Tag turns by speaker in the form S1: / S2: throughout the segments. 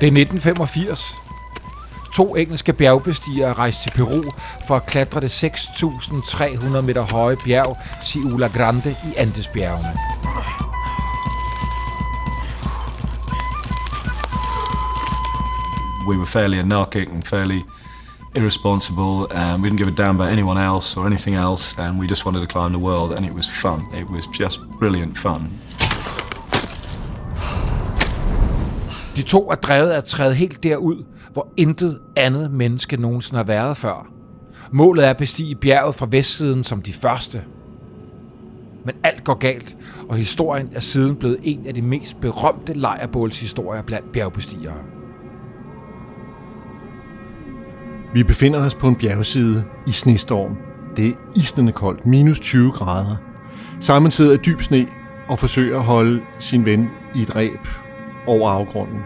S1: Det er 1985. To engelske bjergbestigere rejste til Peru for at klatre det 6.300 meter høje bjerg Ciula Grande i Andesbjergene.
S2: we were fairly anarchic and fairly irresponsible, and we didn't give a damn about anyone else or anything else, and we just wanted to climb the world, and it was fun. It was just brilliant fun.
S1: De to er drevet at træde helt derud, hvor intet andet menneske nogensinde har været før. Målet er at bestige bjerget fra vestsiden som de første. Men alt går galt, og historien er siden blevet en af de mest berømte lejrbålshistorier blandt bjergbestigere.
S3: Vi befinder os på en bjergside i snestorm. Det er isnende koldt, minus 20 grader. Simon sidder i dyb sne og forsøger at holde sin ven i et ræb over afgrunden.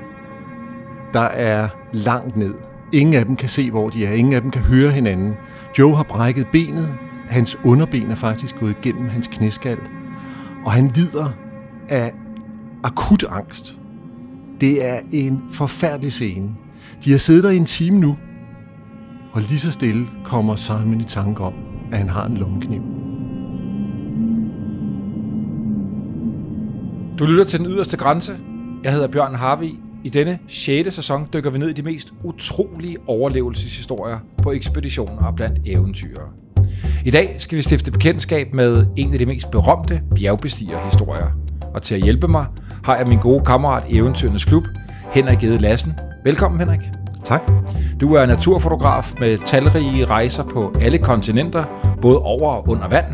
S3: Der er langt ned. Ingen af dem kan se, hvor de er. Ingen af dem kan høre hinanden. Joe har brækket benet. Hans underben er faktisk gået igennem hans knæskal. Og han lider af akut angst. Det er en forfærdelig scene. De har siddet der i en time nu, og lige så stille kommer Simon i tanke om, at han har en lommekniv.
S1: Du lytter til den yderste grænse. Jeg hedder Bjørn Harvi. I denne 6. sæson dykker vi ned i de mest utrolige overlevelseshistorier på ekspeditioner og blandt eventyr. I dag skal vi stifte bekendtskab med en af de mest berømte bjergbestigerhistorier. Og til at hjælpe mig har jeg min gode kammerat i Eventyrernes Klub, Henrik Ede Lassen. Velkommen Henrik.
S3: Tak.
S1: Du er naturfotograf med talrige rejser på alle kontinenter, både over og under vand.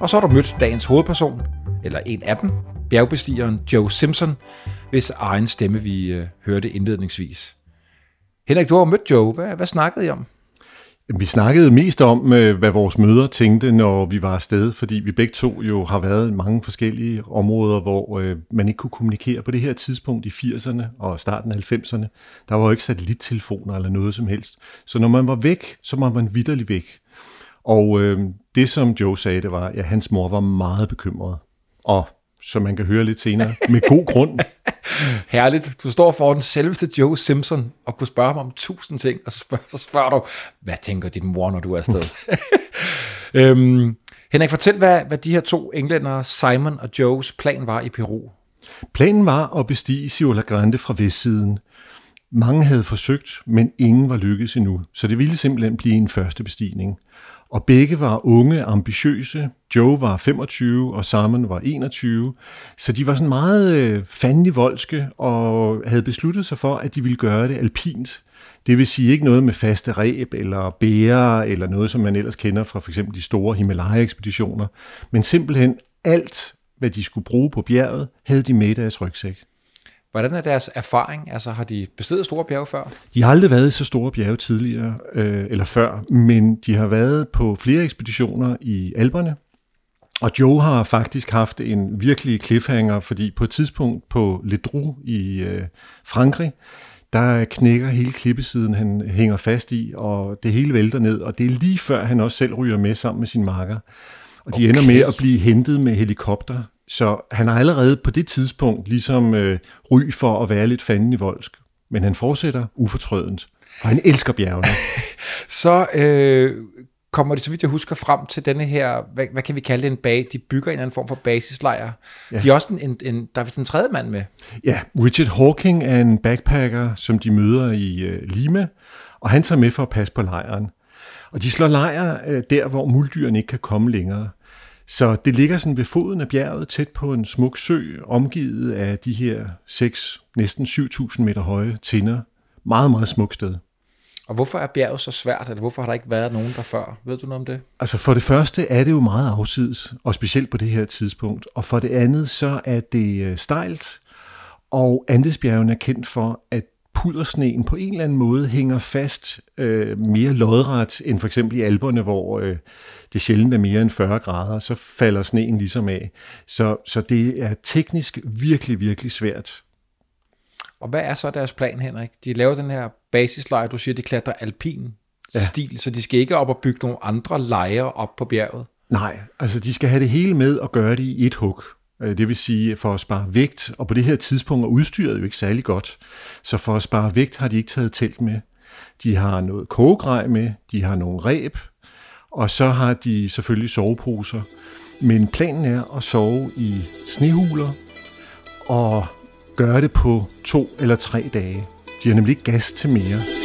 S1: Og så har du mødt dagens hovedperson, eller en af dem, bjergbestigeren Joe Simpson, hvis egen stemme vi øh, hørte indledningsvis. Henrik, du har mødt Joe. Hvad, hvad snakkede I om?
S3: Vi snakkede mest om, øh, hvad vores møder tænkte, når vi var afsted, fordi vi begge to jo har været i mange forskellige områder, hvor øh, man ikke kunne kommunikere på det her tidspunkt i 80'erne og starten af 90'erne. Der var jo ikke satellittelefoner eller noget som helst. Så når man var væk, så var man vidderlig væk. Og øh, det, som Joe sagde, det var, at hans mor var meget bekymret. Og som man kan høre lidt senere, med god grund.
S1: Herligt. Du står foran selveste Joe Simpson og kunne spørge ham om tusind ting, og så spørger, så spørger du, hvad tænker din mor, når du er afsted? øhm, Henrik, fortæl, hvad, hvad de her to englænder, Simon og Joes plan var i Peru.
S3: Planen var at bestige Ciudad Grande fra vestsiden. Mange havde forsøgt, men ingen var lykkedes endnu, så det ville simpelthen blive en første bestigning. Og begge var unge, ambitiøse. Joe var 25, og Simon var 21. Så de var sådan meget øh, fandelig voldske, og havde besluttet sig for, at de ville gøre det alpint. Det vil sige ikke noget med faste ræb eller bære, eller noget, som man ellers kender fra for eksempel de store Himalaya-ekspeditioner, men simpelthen alt, hvad de skulle bruge på bjerget, havde de med i deres rygsæk.
S1: Hvordan er deres erfaring? Altså har de bestedet store bjerge før?
S3: De har aldrig været i så store bjerge tidligere øh, eller før, men de har været på flere ekspeditioner i Alperne. Og Joe har faktisk haft en virkelig cliffhanger, fordi på et tidspunkt på Le Droux i øh, Frankrig, der knækker hele klippesiden, han hænger fast i, og det hele vælter ned, og det er lige før han også selv ryger med sammen med sin marker. Og de okay. ender med at blive hentet med helikopter så han har allerede på det tidspunkt ligesom øh, ry for at være lidt fanden i voldsk. Men han fortsætter ufortrødent, for han elsker bjergene.
S1: så øh, kommer de, så vidt jeg husker, frem til denne her, hvad, hvad kan vi kalde det, en bag, de bygger en eller anden form for basislejr. Ja. De er også en, en, en, der er vist en tredje mand med.
S3: Ja, Richard Hawking er en backpacker, som de møder i øh, Lima, og han tager med for at passe på lejren. Og de slår lejr øh, der, hvor muldyrene ikke kan komme længere. Så det ligger sådan ved foden af bjerget, tæt på en smuk sø, omgivet af de her 6, næsten 7.000 meter høje tinder. Meget, meget smukt sted.
S1: Og hvorfor er bjerget så svært, eller hvorfor har der ikke været nogen der før? Ved du noget om det?
S3: Altså for det første er det jo meget afsides, og specielt på det her tidspunkt. Og for det andet så er det øh, stejlt, og Andesbjergene er kendt for, at pudersneen på en eller anden måde hænger fast øh, mere lodret end for eksempel i alberne, hvor øh, det sjældent er mere end 40 grader, så falder sneen ligesom af. Så, så det er teknisk virkelig, virkelig svært.
S1: Og hvad er så deres plan, Henrik? De laver den her basislejr, du siger, de klatrer alpin ja. stil, så de skal ikke op og bygge nogle andre lejre op på bjerget.
S3: Nej, altså de skal have det hele med og gøre det i et hug. Øh, det vil sige, for at spare vægt, og på det her tidspunkt er udstyret jo ikke særlig godt, så for at spare vægt har de ikke taget telt med. De har noget kogegrej med, de har nogle ræb, og så har de selvfølgelig soveposer. Men planen er at sove i snehuler og gøre det på to eller tre dage. De har nemlig ikke gas til mere.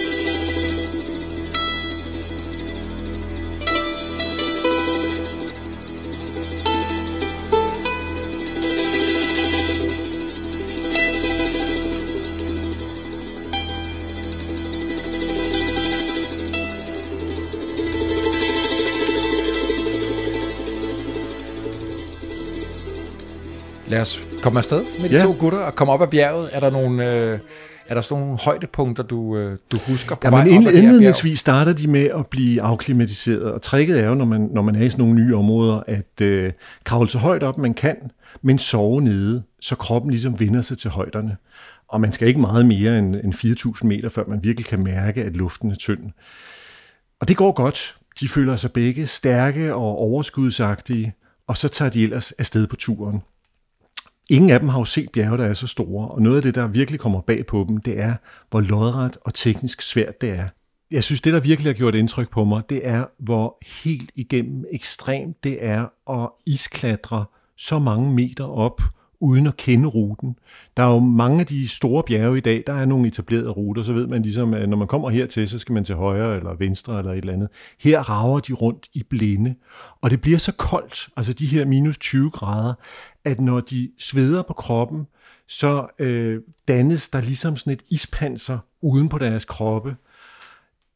S1: Komme afsted med de
S3: Ja.
S1: to gutter og komme op ad bjerget. Er der nogle, øh, er der sådan nogle højdepunkter, du, øh, du husker på
S3: Ja,
S1: vej
S3: men
S1: op
S3: ind,
S1: bjerg?
S3: indledningsvis starter de med at blive afklimatiseret, og tricket er jo, når man, når man er i sådan nogle nye områder, at øh, kravle så højt op, man kan, men sove nede, så kroppen ligesom vender sig til højderne. Og man skal ikke meget mere end, end 4.000 meter, før man virkelig kan mærke, at luften er tynd. Og det går godt. De føler sig begge stærke og overskudsagtige, og så tager de ellers afsted på turen. Ingen af dem har jo set bjerge, der er så store, og noget af det, der virkelig kommer bag på dem, det er, hvor lodret og teknisk svært det er. Jeg synes, det, der virkelig har gjort indtryk på mig, det er, hvor helt igennem ekstremt det er at isklatre så mange meter op, uden at kende ruten. Der er jo mange af de store bjerge i dag, der er nogle etablerede ruter, så ved man ligesom, at når man kommer hertil, så skal man til højre eller venstre eller et eller andet. Her rager de rundt i blinde, og det bliver så koldt, altså de her minus 20 grader, at når de sveder på kroppen, så øh, dannes der ligesom sådan et ispanser uden på deres kroppe,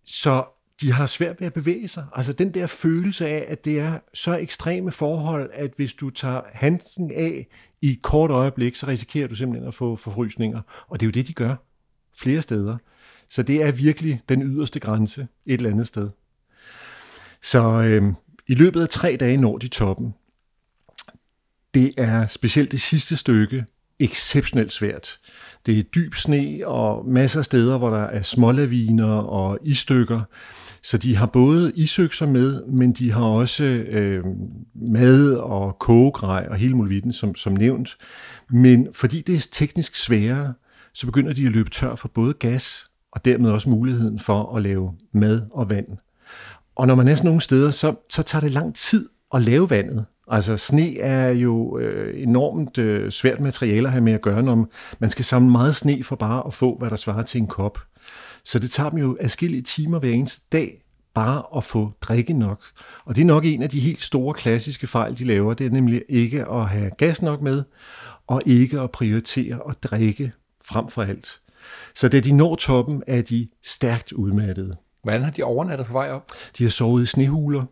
S3: så de har svært ved at bevæge sig. Altså den der følelse af, at det er så ekstreme forhold, at hvis du tager handsken af i et kort øjeblik, så risikerer du simpelthen at få forfrysninger. Og det er jo det, de gør flere steder. Så det er virkelig den yderste grænse et eller andet sted. Så øh, i løbet af tre dage når de toppen. Det er specielt det sidste stykke exceptionelt svært. Det er dyb sne og masser af steder, hvor der er smålaviner og isstykker. Så de har både isøkser med, men de har også øh, mad og kogegrej og hele muligheden, som, som nævnt. Men fordi det er teknisk sværere, så begynder de at løbe tør for både gas og dermed også muligheden for at lave mad og vand. Og når man er sådan nogle steder, så, så tager det lang tid at lave vandet. Altså sne er jo øh, enormt øh, svært materiale at have med at gøre, når man skal samle meget sne for bare at få, hvad der svarer til en kop. Så det tager dem jo adskillige timer hver eneste dag bare at få drikke nok. Og det er nok en af de helt store klassiske fejl, de laver. Det er nemlig ikke at have gas nok med, og ikke at prioritere at drikke frem for alt. Så da de når toppen, er de stærkt udmattede.
S1: Hvordan har de overnattet på vej op?
S3: De har sovet i snehuler,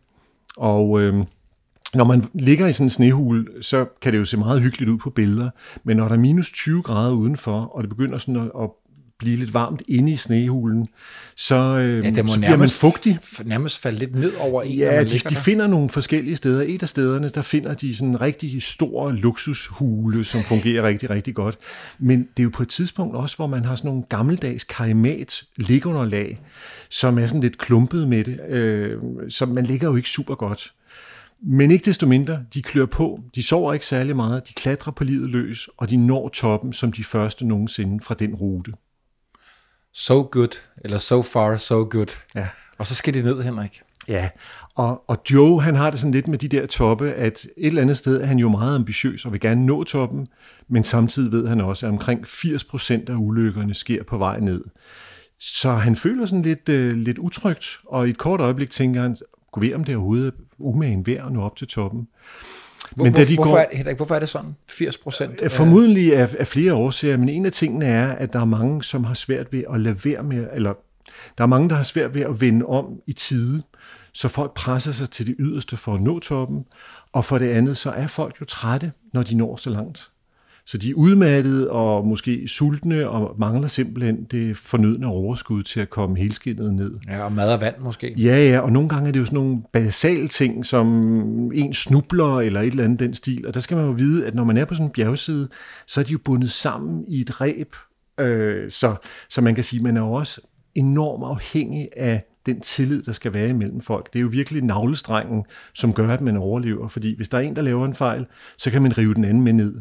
S3: og øh, når man ligger i sådan en snehule, så kan det jo se meget hyggeligt ud på billeder, men når der er minus 20 grader udenfor, og det begynder sådan at, at blive lidt varmt inde i snehulen, så, øh,
S1: Ja, det må
S3: så bliver man
S1: nærmest,
S3: fugtig.
S1: f- nærmest falde lidt ned over en,
S3: Ja,
S1: man
S3: de, de
S1: der.
S3: finder nogle forskellige steder. Et af stederne, der finder de sådan en rigtig stor luksushule, som fungerer rigtig, rigtig godt. Men det er jo på et tidspunkt også, hvor man har sådan nogle gammeldags karimat ligunderlag, som er sådan lidt klumpet med det, øh, så man ligger jo ikke super godt. Men ikke desto mindre, de klør på, de sover ikke særlig meget, de klatrer på livet løs, og de når toppen som de første nogensinde fra den rute.
S1: So good, eller so far, so good.
S3: Ja.
S1: Og så skal de ned, Henrik.
S3: Ja, og, og Joe, han har det sådan lidt med de der toppe, at et eller andet sted er han jo meget ambitiøs og vil gerne nå toppen, men samtidig ved han også, at omkring 80% af ulykkerne sker på vej ned. Så han føler sådan lidt, øh, lidt utrygt, og i et kort øjeblik tænker han, gå ved om det overhovedet er umagen værd at nå op til toppen.
S1: Hvor,
S3: Men da de
S1: hvorfor,
S3: går-
S1: er, Henrik, hvorfor er det sådan? 80 procent?
S3: Øh, Formodentlig af, af flere årsager, men en af tingene er, at der er mange, som har svært ved at lade være med, eller der er mange, der har svært ved at vende om i tide, så folk presser sig til det yderste for at nå toppen, og for det andet, så er folk jo trætte, når de når så langt. Så de er udmattede og måske sultne og mangler simpelthen det fornødne overskud til at komme helskindet ned.
S1: Ja, og mad og vand måske.
S3: Ja, ja, og nogle gange er det jo sådan nogle basale ting, som en snubler eller et eller andet den stil. Og der skal man jo vide, at når man er på sådan en bjergside, så er de jo bundet sammen i et ræb. Øh, så, så man kan sige, at man er jo også enormt afhængig af den tillid, der skal være imellem folk. Det er jo virkelig navlestrengen, som gør, at man overlever. Fordi hvis der er en, der laver en fejl, så kan man rive den anden med ned.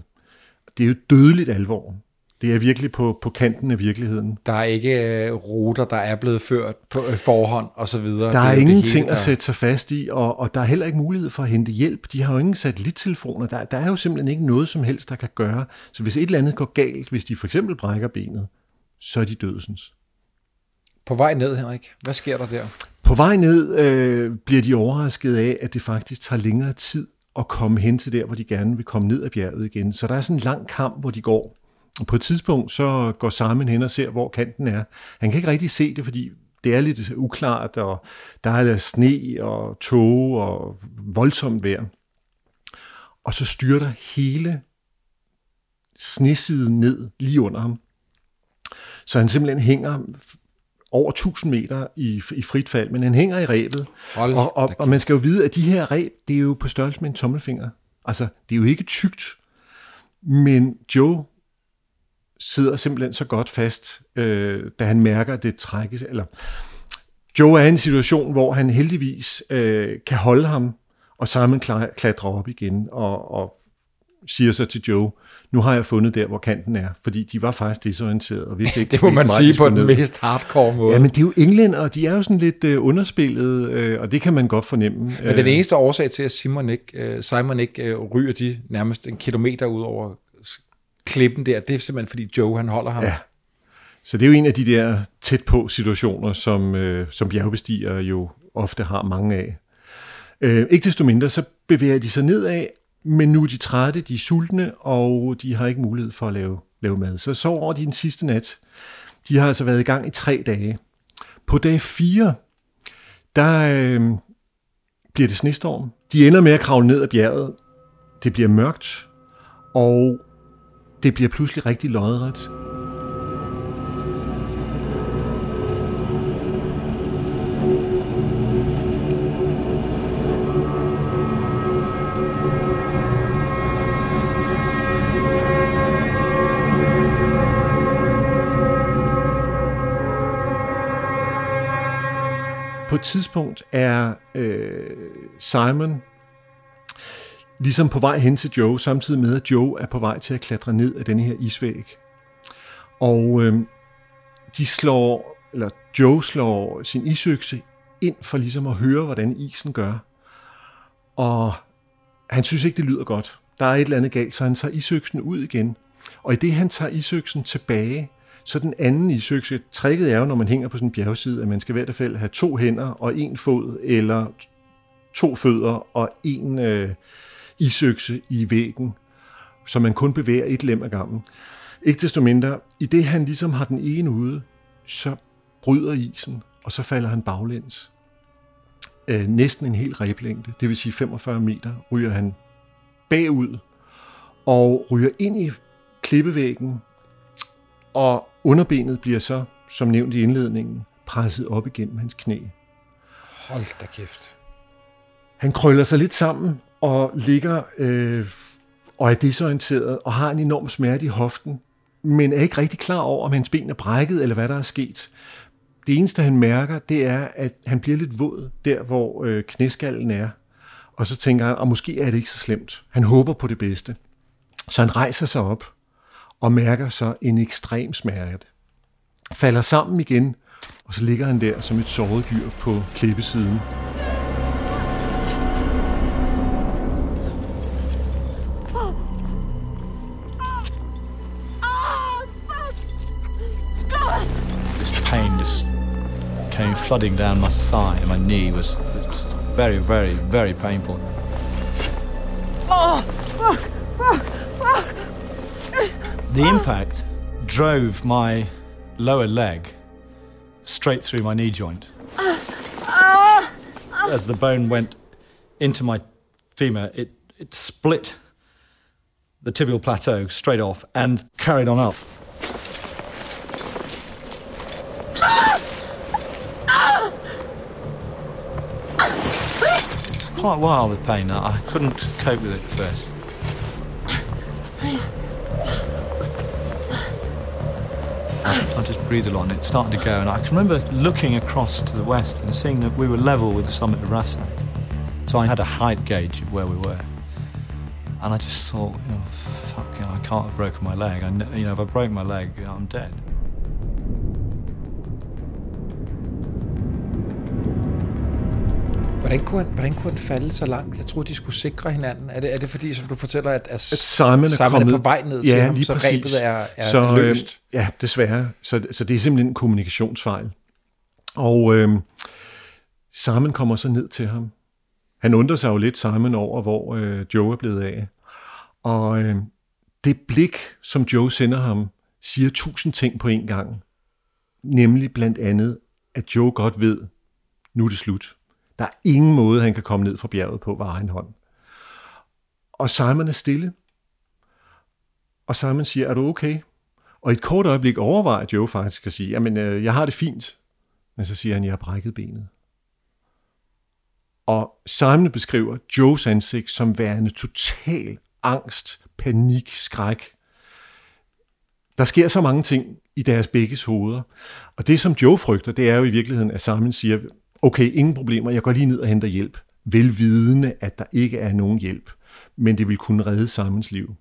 S3: Det er jo dødeligt alvor. Det er virkelig på, på kanten af virkeligheden.
S1: Der er ikke øh, ruter, der er blevet ført på øh, forhånd og så videre.
S3: Der er,
S1: det
S3: ingenting
S1: hele,
S3: at sætte sig fast i, og, og der er heller ikke mulighed for at hente hjælp. De har jo ingen satellittelefoner. Der, der er jo simpelthen ikke noget som helst, der kan gøre. Så hvis et eller andet går galt, hvis de for eksempel brækker benet, så er de dødsens.
S1: På vej ned, Henrik. Hvad sker der der?
S3: På vej ned øh, bliver de overrasket af, at det faktisk tager længere tid at komme hen til der, hvor de gerne vil komme ned ad bjerget igen. Så der er sådan en lang kamp, hvor de går. Og på et tidspunkt, så går Simon hen og ser, hvor kanten er. Han kan ikke rigtig se det, fordi det er lidt uklart, og der er sne og tåge og voldsomt vejr. Og så styrter hele snesiden ned lige under ham. Så han simpelthen hænger over 1000 meter i, i frit fald, men han hænger i rebet.
S1: Hold
S3: Og, og, og man skal jo vide, at de her reb, det er jo på størrelse med en tommelfinger. Altså, det er jo ikke tykt, men Joe sidder simpelthen så godt fast, øh, da han mærker, at det trækkes. Eller, Joe er i en situation, hvor han heldigvis øh, kan holde ham, og Simon kla- klatrer op igen og, og siger så til Joe, nu har jeg fundet der, hvor kanten er, fordi de var faktisk desorienterede. Og vidste ikke,
S1: Det må man
S3: vej
S1: sige på den
S3: ned.
S1: mest hardcore måde.
S3: Ja, men det er jo englænder, og de er jo sådan lidt øh, underspillet, øh, og det kan man godt fornemme.
S1: Men den eneste årsag til, at Simon ikke, øh, Simon ikke øh, ryger de nærmest en kilometer ud over klippen der, det er simpelthen fordi Joe han holder ham.
S3: Ja. Så det er jo en af de der tæt på situationer, som, øh, som bjergbestigere jo ofte har mange af. Øh, ikke desto mindre, så bevæger de sig nedad, men nu er de trætte, de er sultne, og de har ikke mulighed for at lave, lave mad. Så sover de den sidste nat. De har altså været i gang i tre dage. På dag 4, der øh, bliver det snestorm. De ender med at kravle ned ad bjerget. Det bliver mørkt, og det bliver pludselig rigtig lodret. Tidspunkt er øh, Simon ligesom på vej hen til Joe, samtidig med, at Joe er på vej til at klatre ned af den her isvæg. Og øh, de slår, eller Joe slår sin isøkse ind for ligesom at høre, hvordan isen gør. Og han synes ikke, det lyder godt. Der er et eller andet galt, så han tager isøksen ud igen. Og i det, han tager isøksen tilbage, så den anden isøkse, tricket er jo, når man hænger på sådan en bjergside, at man skal i hvert fald have to hænder og en fod, eller to fødder og en øh, isøkse i væggen, så man kun bevæger et lem ad gangen. Ikke desto mindre, i det han ligesom har den ene ude, så bryder isen, og så falder han baglæns. Øh, næsten en hel reblængde, det vil sige 45 meter, ryger han bagud, og ryger ind i klippevæggen, og underbenet bliver så, som nævnt i indledningen, presset op igennem hans knæ.
S1: Hold da kæft.
S3: Han krøller sig lidt sammen og ligger øh, og er desorienteret og har en enorm smerte i hoften, men er ikke rigtig klar over, om hans ben er brækket eller hvad der er sket. Det eneste, han mærker, det er, at han bliver lidt våd der, hvor øh, knæskallen er. Og så tænker han, at måske er det ikke så slemt. Han håber på det bedste. Så han rejser sig op og mærker så en ekstrem smerte. Falder sammen igen, og så ligger han der som et såret dyr på klippesiden.
S4: This pain just came flooding down my thigh and my knee was, very, very, very painful. The impact drove my lower leg straight through my knee joint. As the bone went into my femur, it, it split the tibial plateau straight off and carried on up. Quite wild with pain. I couldn't cope with it at first. I just breather on, it started to go. And I can remember looking across to the west and seeing that we were level with the summit of Rassak. So I had a height gauge of where we were. And I just thought, know, fuck, I can't have broken my leg. I, you know, if I break my leg, I'm dead.
S1: Hvordan kunne, han, hvordan kunne han falde så langt? Jeg troede, de skulle sikre hinanden. Er det, er det fordi, som du fortæller, at, at
S3: Simon er,
S1: Simon
S3: kommet,
S1: er på vej ned til
S3: ja,
S1: ham, så
S3: præcis.
S1: rebet er, er
S3: så, øh,
S1: løst?
S3: Ja, desværre. Så, så det er simpelthen en kommunikationsfejl. Og øh, Simon kommer så ned til ham. Han undrer sig jo lidt, Simon, over, hvor øh, Joe er blevet af. Og øh, det blik, som Joe sender ham, siger tusind ting på en gang. Nemlig blandt andet, at Joe godt ved, nu er det slut. Der er ingen måde, han kan komme ned fra bjerget på ved egen hånd. Og Simon er stille. Og Simon siger, er du okay? Og i et kort øjeblik overvejer Joe faktisk at sige, jamen, øh, jeg har det fint. Men så siger han, jeg har brækket benet. Og Simon beskriver Joes ansigt som værende total angst, panik, skræk. Der sker så mange ting i deres begges hoveder. Og det, som Joe frygter, det er jo i virkeligheden, at Simon siger, okay, ingen problemer, jeg går lige ned og henter hjælp. Velvidende, at der ikke er nogen hjælp. Men det vil kunne redde Simons liv.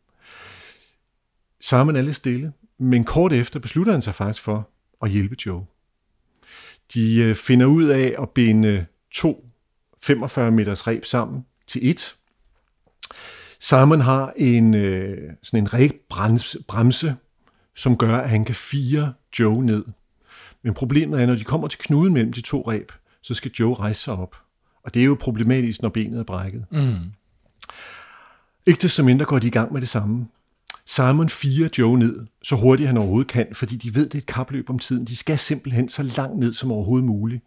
S3: Simon er lidt stille, men kort efter beslutter han sig faktisk for at hjælpe Joe. De øh, finder ud af at binde to 45 meters reb sammen til et. Simon har en, øh, sådan en rebbremse, som gør, at han kan fire Joe ned. Men problemet er, når de kommer til knuden mellem de to reb, så skal Joe rejse sig op. Og det er jo problematisk, når benet er brækket.
S1: Mm.
S3: Ikke desto mindre går de i gang med det samme. Simon firer Joe ned, så hurtigt han overhovedet kan, fordi de ved, det er et kapløb om tiden. De skal simpelthen så langt ned som overhovedet muligt,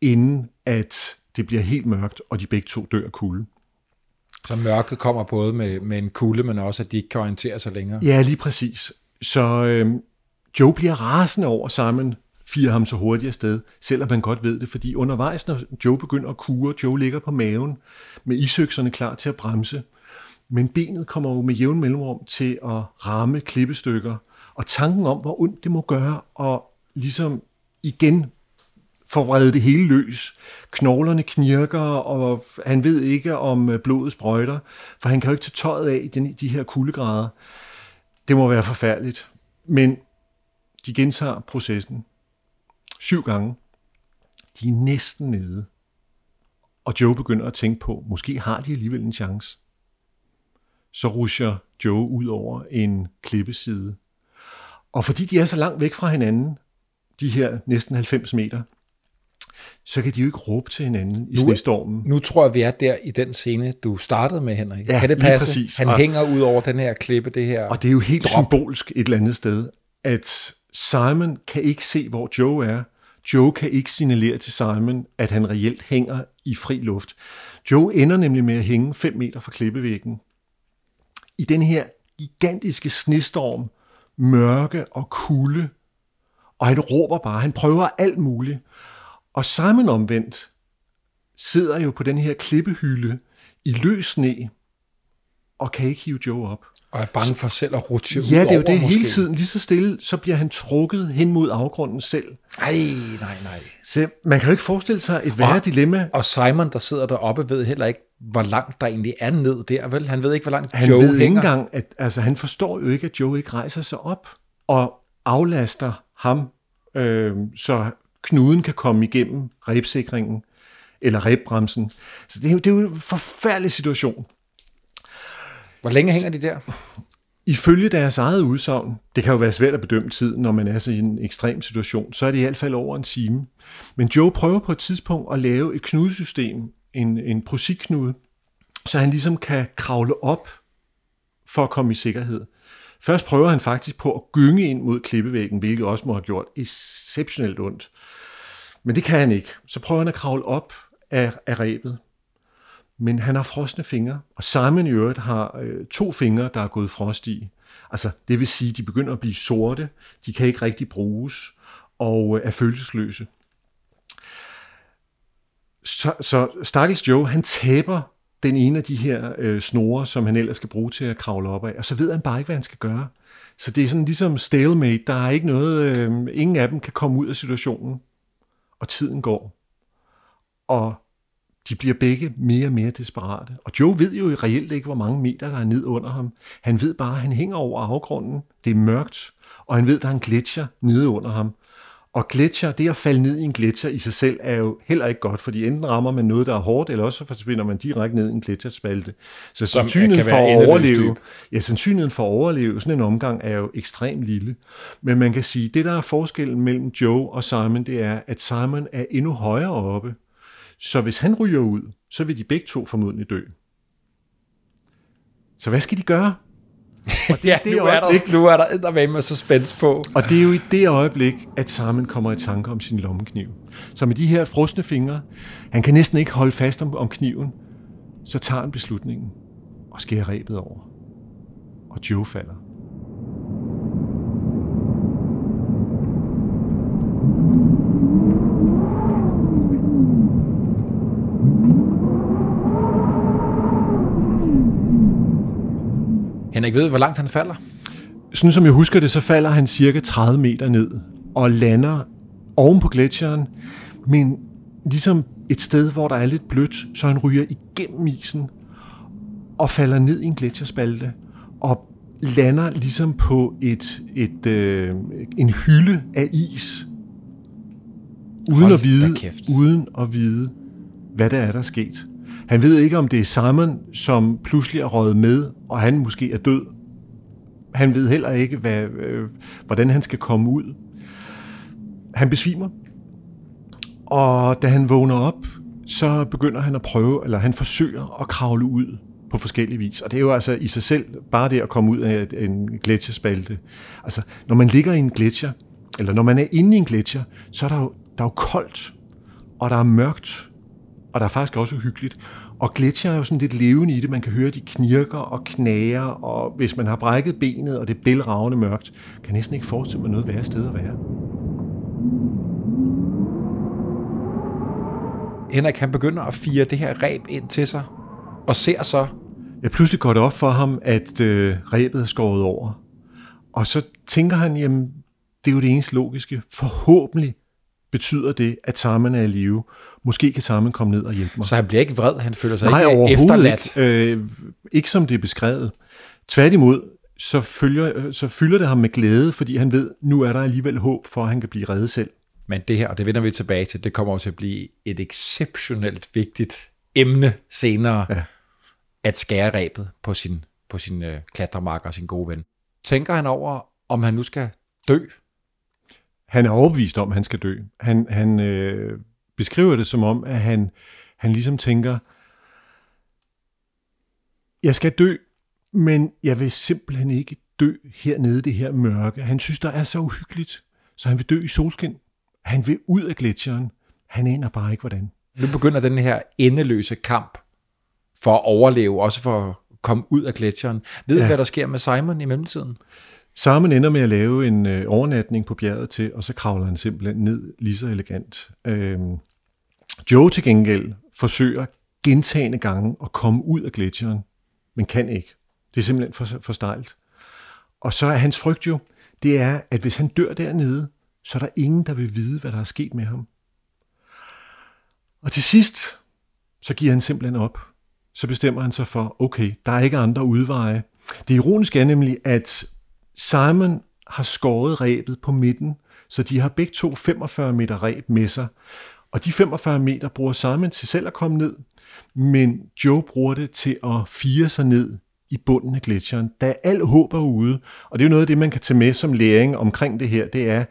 S3: inden at det bliver helt mørkt, og de begge to dør kulde.
S1: Så mørket kommer både med, med en kulde, men også, at de ikke kan orientere sig længere.
S3: Ja, lige præcis. Så øh, Joe bliver rasende over Simon, fire ham så hurtigt afsted, selvom man godt ved det, fordi undervejs, når Joe begynder at kure, Joe ligger på maven med isøkserne klar til at bremse, men benet kommer jo med jævn mellemrum til at ramme klippestykker, og tanken om, hvor ondt det må gøre, og ligesom igen forvrede det hele løs. Knoglerne knirker, og han ved ikke, om øh, blodet sprøjter, for han kan jo ikke tage tøjet af i den, de her kuldegrader. Det må være forfærdeligt. Men de gentager processen syv gange. De er næsten nede. Og Joe begynder at tænke på, måske har de alligevel en chance. Så rusher Joe ud over en klippeside. Og fordi de er så langt væk fra hinanden, de her næsten 90 meter, så kan de jo ikke råbe til hinanden i
S1: Nu-
S3: snestormen.
S1: Nu tror jeg, vi er der i den scene, du startede med, Henrik.
S3: Ja,
S1: kan det passe?
S3: præcis.
S1: Han
S3: Og-
S1: hænger ud over den her klippe, det her.
S3: Og det er jo helt
S1: drop.
S3: symbolsk et eller andet sted, at Simon kan ikke se, hvor Joe er. Joe kan ikke signalere til Simon, at han reelt hænger i fri luft. Joe ender nemlig med at hænge 5 meter fra klippevæggen. I den her gigantiske snestorm, mørke og kulde, og han råber bare, han prøver alt muligt. Og Simon omvendt sidder jo på den her klippehylde i løs sne, og kan ikke hive Joe op
S1: og er bange for selv at rutsche ud
S3: Ja, det er jo det
S1: måske.
S3: hele tiden. Lige så stille, så bliver han trukket hen mod afgrunden selv.
S1: Ej, nej, nej.
S3: Så man kan jo ikke forestille sig et værre
S1: Og-
S3: dilemma.
S1: Og Simon, der sidder deroppe, ved heller ikke, hvor langt der egentlig er ned der, vel? Han ved ikke, hvor langt
S3: Han
S1: Joe
S3: ved ikke
S1: hænger.
S3: engang, at altså, han forstår jo ikke, at Joe ikke rejser sig op og aflaster ham, øh, så knuden kan komme igennem rebsikringen eller rebbremsen. Så det er jo, det er jo en forfærdelig situation.
S1: Hvor længe hænger de der?
S3: Ifølge deres eget udsagn, det kan jo være svært at bedømme tid, når man er så i en ekstrem situation, så er det i hvert fald over en time. Men Joe prøver på et tidspunkt at lave et knudesystem, en, en prosiknude, så han ligesom kan kravle op for at komme i sikkerhed. Først prøver han faktisk på at gynge ind mod klippevæggen, hvilket også må have gjort exceptionelt ondt. Men det kan han ikke. Så prøver han at kravle op af, af rebet. Men han har frosne fingre, og Simon i øvrigt har øh, to fingre, der er gået frost i. Altså, det vil sige, at de begynder at blive sorte, de kan ikke rigtig bruges, og øh, er følelsesløse. Så, så Stakkels Joe, han taber den ene af de her øh, snore, som han ellers skal bruge til at kravle op af, og så ved han bare ikke, hvad han skal gøre. Så det er sådan ligesom stalemate. Der er ikke noget, øh, ingen af dem kan komme ud af situationen, og tiden går. Og de bliver begge mere og mere desperate. Og Joe ved jo reelt ikke, hvor mange meter der er ned under ham. Han ved bare, at han hænger over afgrunden. Det er mørkt, og han ved, at der er en gletsjer nede under ham. Og gletsjer, det at falde ned i en gletsjer i sig selv, er jo heller ikke godt, fordi enten rammer man noget, der er hårdt, eller også forsvinder man direkte ned i en gletsjerspalte. Så
S1: Som
S3: sandsynligheden for at overleve, ja, sandsynligheden for at overleve sådan en omgang er jo ekstremt lille. Men man kan sige, det der er forskellen mellem Joe og Simon, det er, at Simon er endnu højere oppe. Så hvis han ryger ud, så vil de begge to formodentlig dø. Så hvad skal de gøre? Og det,
S1: Ja,
S3: det
S1: nu er, der, nu er der med suspense på.
S3: og det er jo i det øjeblik, at Simon kommer i tanke om sin lommekniv. Så med de her frosne fingre, han kan næsten ikke holde fast om, om kniven, så tager han beslutningen og skærer rebet over. Og Joe falder.
S1: Henrik ved, hvor langt han falder.
S3: Sådan som jeg husker det, så falder han cirka 30 meter ned og lander oven på gletsjeren, men ligesom et sted, hvor der er lidt blødt, så han ryger igennem isen og falder ned i en gletsjerspalte og lander ligesom på et, et, øh, en hylde af is, uden
S1: Hold
S3: at, vide, uden at vide, hvad der er, der er sket. Han ved ikke, om det er Simon, som pludselig er røget med, og han måske er død. Han ved heller ikke, hvad, øh, hvordan han skal komme ud. Han besvimer, og da han vågner op, så begynder han at prøve, eller han forsøger at kravle ud på forskellige vis. Og det er jo altså i sig selv bare det at komme ud af en gletsjerspalte. Altså, når man ligger i en gletsjer, eller når man er inde i en gletsjer, så er der jo, der er jo koldt, og der er mørkt, og der er faktisk også uhyggeligt. Og gletsjer er jo sådan lidt levende i det. Man kan høre, de knirker og knager, og hvis man har brækket benet, og det er bælragende mørkt, kan næsten ikke forestille mig noget værre sted at være.
S1: Henrik, han begynder at fire det her reb ind til sig, og ser så,
S3: Ja, pludselig går det op for ham, at øh, rebet er skåret over. Og så tænker han, jamen, det er jo det eneste logiske. Forhåbentlig betyder det, at Simon er i live. Måske kan Simon komme ned og hjælpe mig.
S1: så han bliver ikke vred, han føler sig
S3: Nej,
S1: ikke
S3: overhovedet
S1: efterladt.
S3: ikke. Øh, ikke som det er beskrevet. Tværtimod, så, følger, så fylder det ham med glæde, fordi han ved, nu er der alligevel håb for, at han kan blive reddet selv.
S1: Men det her, og det vender vi tilbage til, det kommer jo til at blive et exceptionelt vigtigt emne senere,
S3: Ja.
S1: at skære rebet på sin, på sin øh, klatremarker og sin gode ven. Tænker han over, om han nu skal dø?
S3: Han er overbevist om, at han skal dø. Han, han øh, beskriver det som om, at han, han ligesom tænker, jeg skal dø, men jeg vil simpelthen ikke dø hernede i det her mørke. Han synes, der er så uhyggeligt, så han vil dø i solskin. Han vil ud af gletsjeren. Han aner bare ikke, hvordan.
S1: Nu begynder den her endeløse kamp for at overleve, også for at komme ud af gletsjeren. Ved ja.
S3: Ja.
S1: hvad der sker med Simon i mellemtiden?
S3: Simon ender med at lave en øh, overnatning på bjerget til, og så kravler han simpelthen ned lige så elegant. Øh, Joe til gengæld forsøger gentagende gange at komme ud af gletsjeren, men kan ikke. Det er simpelthen for, for stejlt. Og så er hans frygt jo, det er, at hvis han dør dernede, så er der ingen, der vil vide, hvad der er sket med ham. Og til sidst, så giver han simpelthen op. Så bestemmer han sig for, okay, der er ikke andre udveje. Det ironiske er nemlig, at Simon har skåret rebet på midten, så de har begge to 45 meter reb med sig. Og de 45 meter bruger Simon til selv at komme ned, men Joe bruger det til at fire sig ned i bunden af gletsjeren. Der er al håb er ude, og det er jo noget af det, man kan tage med som læring omkring det her, det er,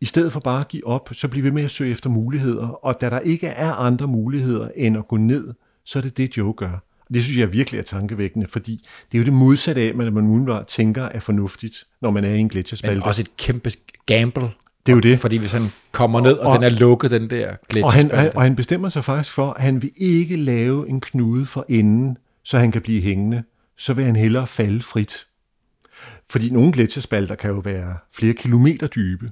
S3: i stedet for bare at give op, så bliv ved med at søge efter muligheder, og da der ikke er andre muligheder end at gå ned, så er det det, Joe gør. Det synes jeg virkelig er tankevækkende, fordi det er jo det modsatte af, hvad man umiddelbart tænker er fornuftigt, når man er i en
S1: Men
S3: gletsjerspalte.
S1: også et kæmpe gamble.
S3: Det er jo det.
S1: Fordi hvis han kommer ned, og,
S3: Og-
S1: den er lukket, den der
S3: Og han,
S1: gletsjerspalte.
S3: han, og han bestemmer sig faktisk for, at han vil ikke lave en knude for enden, så han kan blive hængende. Så vil han hellere falde frit. Fordi nogle gletsjerspalter kan jo være flere kilometer dybe.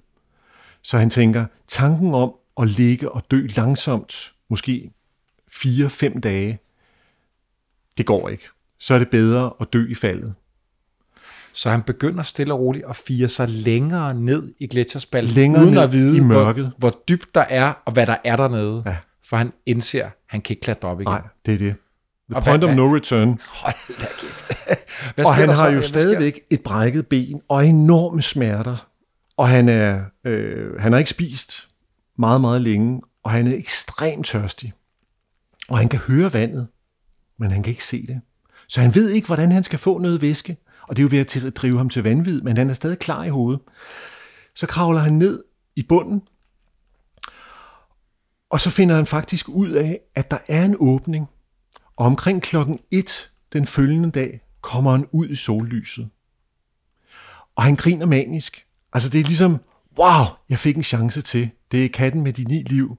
S3: Så han tænker, tanken om at ligge og dø langsomt, måske 4-5 dage, det går ikke. Så er det bedre at dø i faldet.
S1: Så han begynder stille og roligt at fire sig længere ned i gletsjerspalten,
S3: Længere
S1: uden at vide,
S3: i mørket.
S1: Hvor, hvor dybt der er, og hvad der er dernede.
S3: Ja.
S1: For han indser, at han kan ikke klatre op igen.
S3: Nej, det er det. The
S1: Og
S3: point
S1: hvad-
S3: of no return.
S1: Hold da kæft. Hvad
S3: Og han har jo stadigvæk et brækket ben og enorme smerter. Og han er øh, han har ikke spist meget, meget længe, og han er ekstremt tørstig. Og han kan høre vandet, men han kan ikke se det. Så han ved ikke, hvordan han skal få noget væske. Og det er jo ved at drive ham til vanvid, men han er stadig klar i hovedet. Så kravler han ned i bunden, og så finder han faktisk ud af, at der er en åbning. Og omkring klokken 1 den følgende dag kommer han ud i sollyset. Og han griner manisk. Altså det er ligesom, wow, jeg fik en chance til. Det er katten med de ni liv.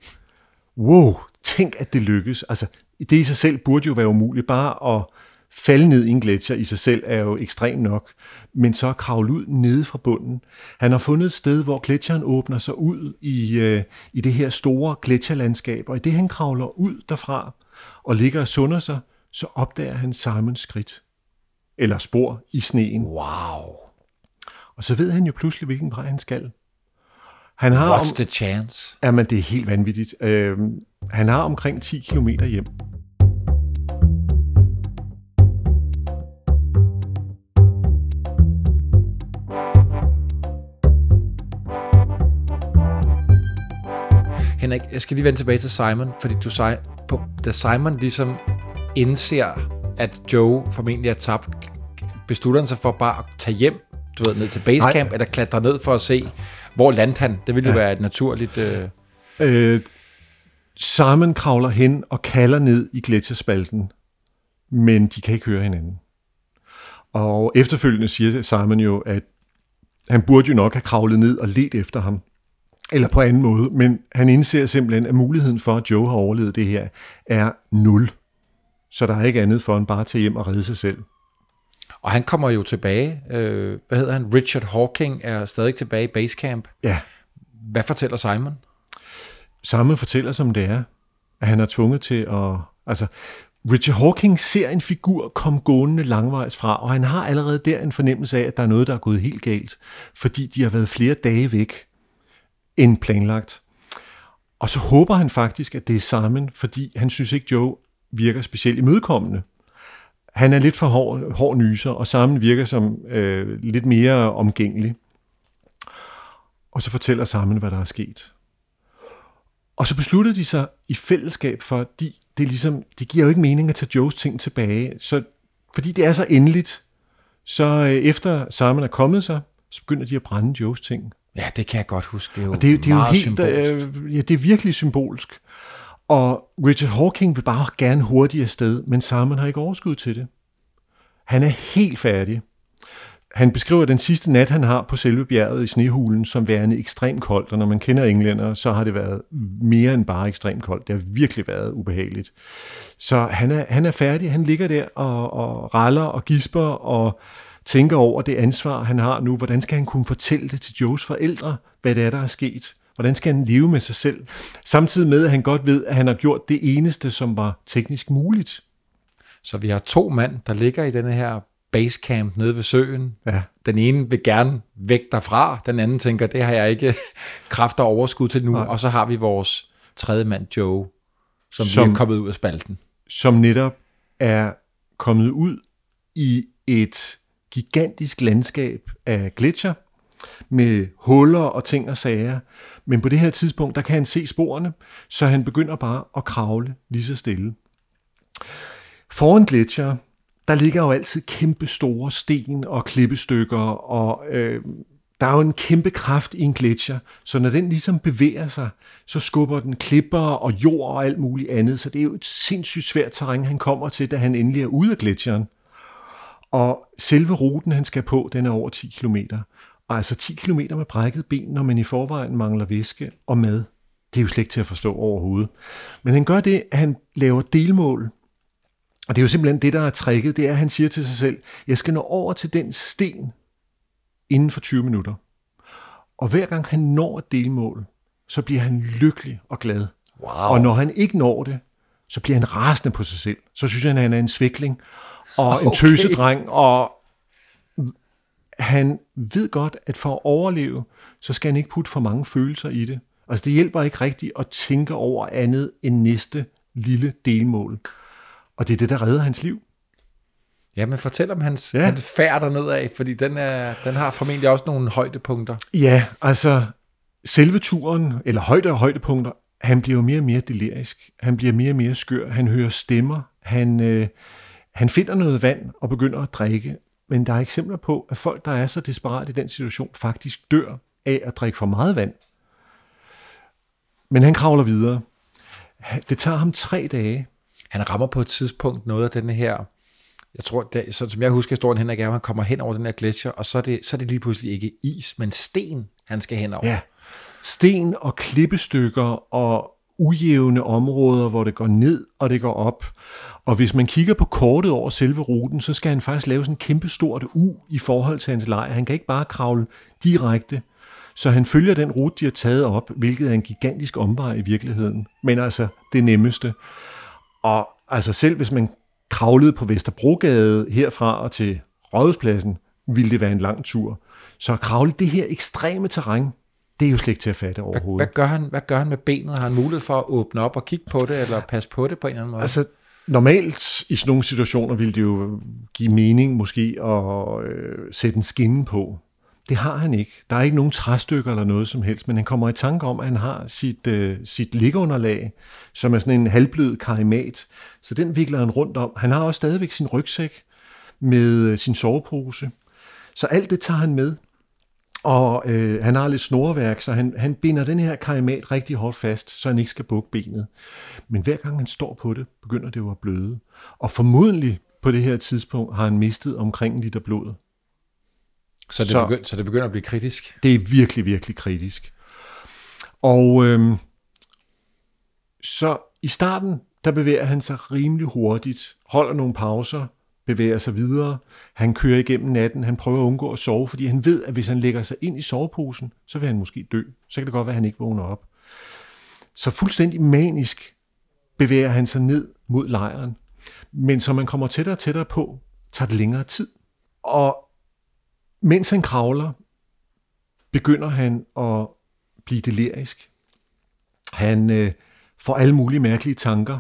S3: Wow, tænk at det lykkes. Altså det i sig selv burde jo være umuligt. Bare at falde ned i en gletsjer i sig selv er jo ekstremt nok. Men så at kravle ud nede fra bunden. Han har fundet et sted, hvor gletsjeren åbner sig ud i, øh, i det her store gletsjerlandskab. Og i det han kravler ud derfra og ligger og sunder sig, så opdager han Simons skridt. Eller spor i sneen.
S1: Wow.
S3: Og så ved han jo pludselig, hvilken vej han skal. Han har
S1: What's
S3: om,
S1: the chance?
S3: Jamen, det er helt vanvittigt. Øh, han har omkring 10 km hjem.
S1: Henrik, jeg skal lige vende tilbage til Simon, fordi du sagde, på, da Simon ligesom indser, at Joe formentlig er tabt, beslutter han sig for bare at tage hjem, du ved, ned til basecamp,
S3: Nej.
S1: eller klatre ned for at se, hvor landte han. Det ville jo være et naturligt... Øh,
S3: Øh, Simon kravler hen og kalder ned i gletsjerspalten, men de kan ikke høre hinanden. Og efterfølgende siger Simon jo, at han burde jo nok have kravlet ned og let efter ham. Eller på anden måde, men han indser simpelthen, at muligheden for, at Joe har overlevet det her, er nul. Så der er ikke andet for, end bare at tage hjem og redde sig selv.
S1: Og han kommer jo tilbage. Øh, hvad hedder han? Richard Hawking er stadig tilbage i basecamp.
S3: Ja,
S1: Hvad fortæller Simon?
S3: Samme fortæller, som det er, at han er tvunget til at... Altså, Richard Hawking ser en figur komme gående langvejs fra, og han har allerede der en fornemmelse af, at der er noget, der er gået helt galt, fordi de har været flere dage væk end planlagt. Og så håber han faktisk, at det er Simon, fordi han synes ikke, Joe virker specielt imødekommende. Han er lidt for hård, hård nyser, og Simon virker som øh, lidt mere omgængelig. Og så fortæller Simon, hvad der er sket. Og så beslutter de sig i fællesskab for, de, det, er ligesom, det giver jo ikke mening at tage Joes ting tilbage. Så, fordi det er så endeligt, så øh, efter Simon er kommet sig, så begynder de at brænde Joes ting.
S1: Ja, det kan jeg godt huske. Det er jo,
S3: Og det, er- det er jo helt, øh, ja, det er virkelig symbolsk. Og Richard Hawking vil bare gerne hurtigere sted, men Simon har ikke overskud til det. Han er helt færdig. Han beskriver den sidste nat, han har på selve bjerget i snehulen, som værende ekstremt koldt, og når man kender englænder, så har det været mere end bare ekstremt koldt. Det har virkelig været ubehageligt. Så han er, han er færdig, han ligger der og, og raller og gisper og tænker over det ansvar, han har nu. Hvordan skal han kunne fortælle det til Joes forældre, hvad det er, der er sket? Hvordan skal han leve med sig selv? Samtidig med, at han godt ved, at han har gjort det eneste, som var teknisk muligt.
S1: Så vi har to mand, der ligger i denne her basecamp nede ved søen.
S3: Ja.
S1: Den ene vil gerne væk derfra, den anden tænker, det har jeg ikke kraft og overskud til nu.
S3: Nej.
S1: Og så har vi vores tredje mand, Joe, som, som bliver kommet ud af spalten.
S3: som netop er kommet ud i et gigantisk landskab af gletsjer med huller og ting og sager. Men på det her tidspunkt, der kan han se sporene, så han begynder bare at kravle lige så stille. Foran gletsjer, der ligger jo altid kæmpe store sten og klippestykker, og øh, der er jo en kæmpe kraft i en gletsjer, så når den ligesom bevæger sig, så skubber den klipper og jord og alt muligt andet, så det er jo et sindssygt svært terræn, han kommer til, da han endelig er ude af gletsjeren. Og selve ruten, han skal på, den er over 10 km. Og altså 10 km med brækket ben, når man i forvejen mangler væske og mad, det er jo slet ikke til at forstå overhovedet. Men han gør det, at han laver delmål. Og det er jo simpelthen det, der er tricket, det er, at han siger til sig selv, jeg skal nå over til den sten inden for 20 minutter. Og hver gang han når et delmål, så bliver han lykkelig og glad.
S1: Wow.
S3: Og når han ikke når det, så bliver han rasende på sig selv. Så synes han, at han er en svækling og en
S1: Okay.
S3: tøsedreng, og han ved godt, at for at overleve, så skal han ikke putte for mange følelser i det. Altså det hjælper ikke rigtigt at tænke over andet end næste lille delmål. Og det er det, der redder hans liv.
S1: Ja, men fortæl om hans,
S3: Ja.
S1: hans færd dernede af, fordi den, er, den har formentlig også nogle højdepunkter.
S3: Ja, altså selve turen, eller højde og højdepunkter, han bliver jo mere og mere delirisk. Han bliver mere og mere skør. Han hører stemmer. Han, øh, han finder noget vand og begynder at drikke. Men der er eksempler på, at folk, der er så desperat i den situation, faktisk dør af at drikke for meget vand. Men han kravler videre. Det tager ham tre dage.
S1: Han rammer på et tidspunkt noget af denne her, jeg tror, det, så, som jeg husker historien, Henrik, er, at han kommer hen over den her gletsjer, og så er, det, så er det lige pludselig ikke is, men sten, han skal hen over.
S3: Ja. Sten og klippestykker og ujævne områder, hvor det går ned og det går op. Og hvis man kigger på kortet over selve ruten, så skal han faktisk lave sådan en kæmpe stort U i forhold til hans lejr. Han kan ikke bare kravle direkte. Så han følger den rute, de har taget op, hvilket er en gigantisk omvej i virkeligheden. Men altså det nemmeste. Og altså selv hvis man kravlede på Vesterbrogade herfra og til Rådhuspladsen, ville det være en lang tur. Så at kravle det her ekstreme terræn, det er jo slet ikke til at fatte
S1: Hvad,
S3: overhovedet.
S1: hvad, gør han, hvad gør han med benet? Har han mulighed for at åbne op og kigge på det, eller passe på det på en eller anden måde?
S3: Altså, normalt i sådan nogle situationer ville det jo give mening måske at øh, sætte en skinne på. Det har han ikke. Der er ikke nogen træstykker eller noget som helst, men han kommer i tanke om, at han har sit, øh, sit liggeunderlag, som er sådan en halvblød karimat. Så den vikler han rundt om. Han har også stadigvæk sin rygsæk med øh, sin sovepose. Så alt det tager han med. Og øh, han har lidt snorværk, så han, han binder den her karimat rigtig hårdt fast, så han ikke skal bukke benet. Men hver gang han står på det, begynder det jo at bløde. Og formodentlig på det her tidspunkt har han mistet omkring en liter blod.
S1: så, det
S3: så-
S1: begynder, så det begynder at blive kritisk.
S3: Det er virkelig, virkelig kritisk. Og øhm, så i starten, der bevæger han sig rimelig hurtigt, holder nogle pauser, bevæger sig videre. Han kører igennem natten, han prøver at undgå at sove, fordi han ved, at hvis han lægger sig ind i soveposen, så vil han måske dø. Så kan det godt være, at han ikke vågner op. Så fuldstændig manisk bevæger han sig ned mod lejren. Men som man kommer tættere og tættere på, tager det længere tid. Og mens han kravler, begynder han at blive delirisk. Han øh, får alle mulige mærkelige tanker.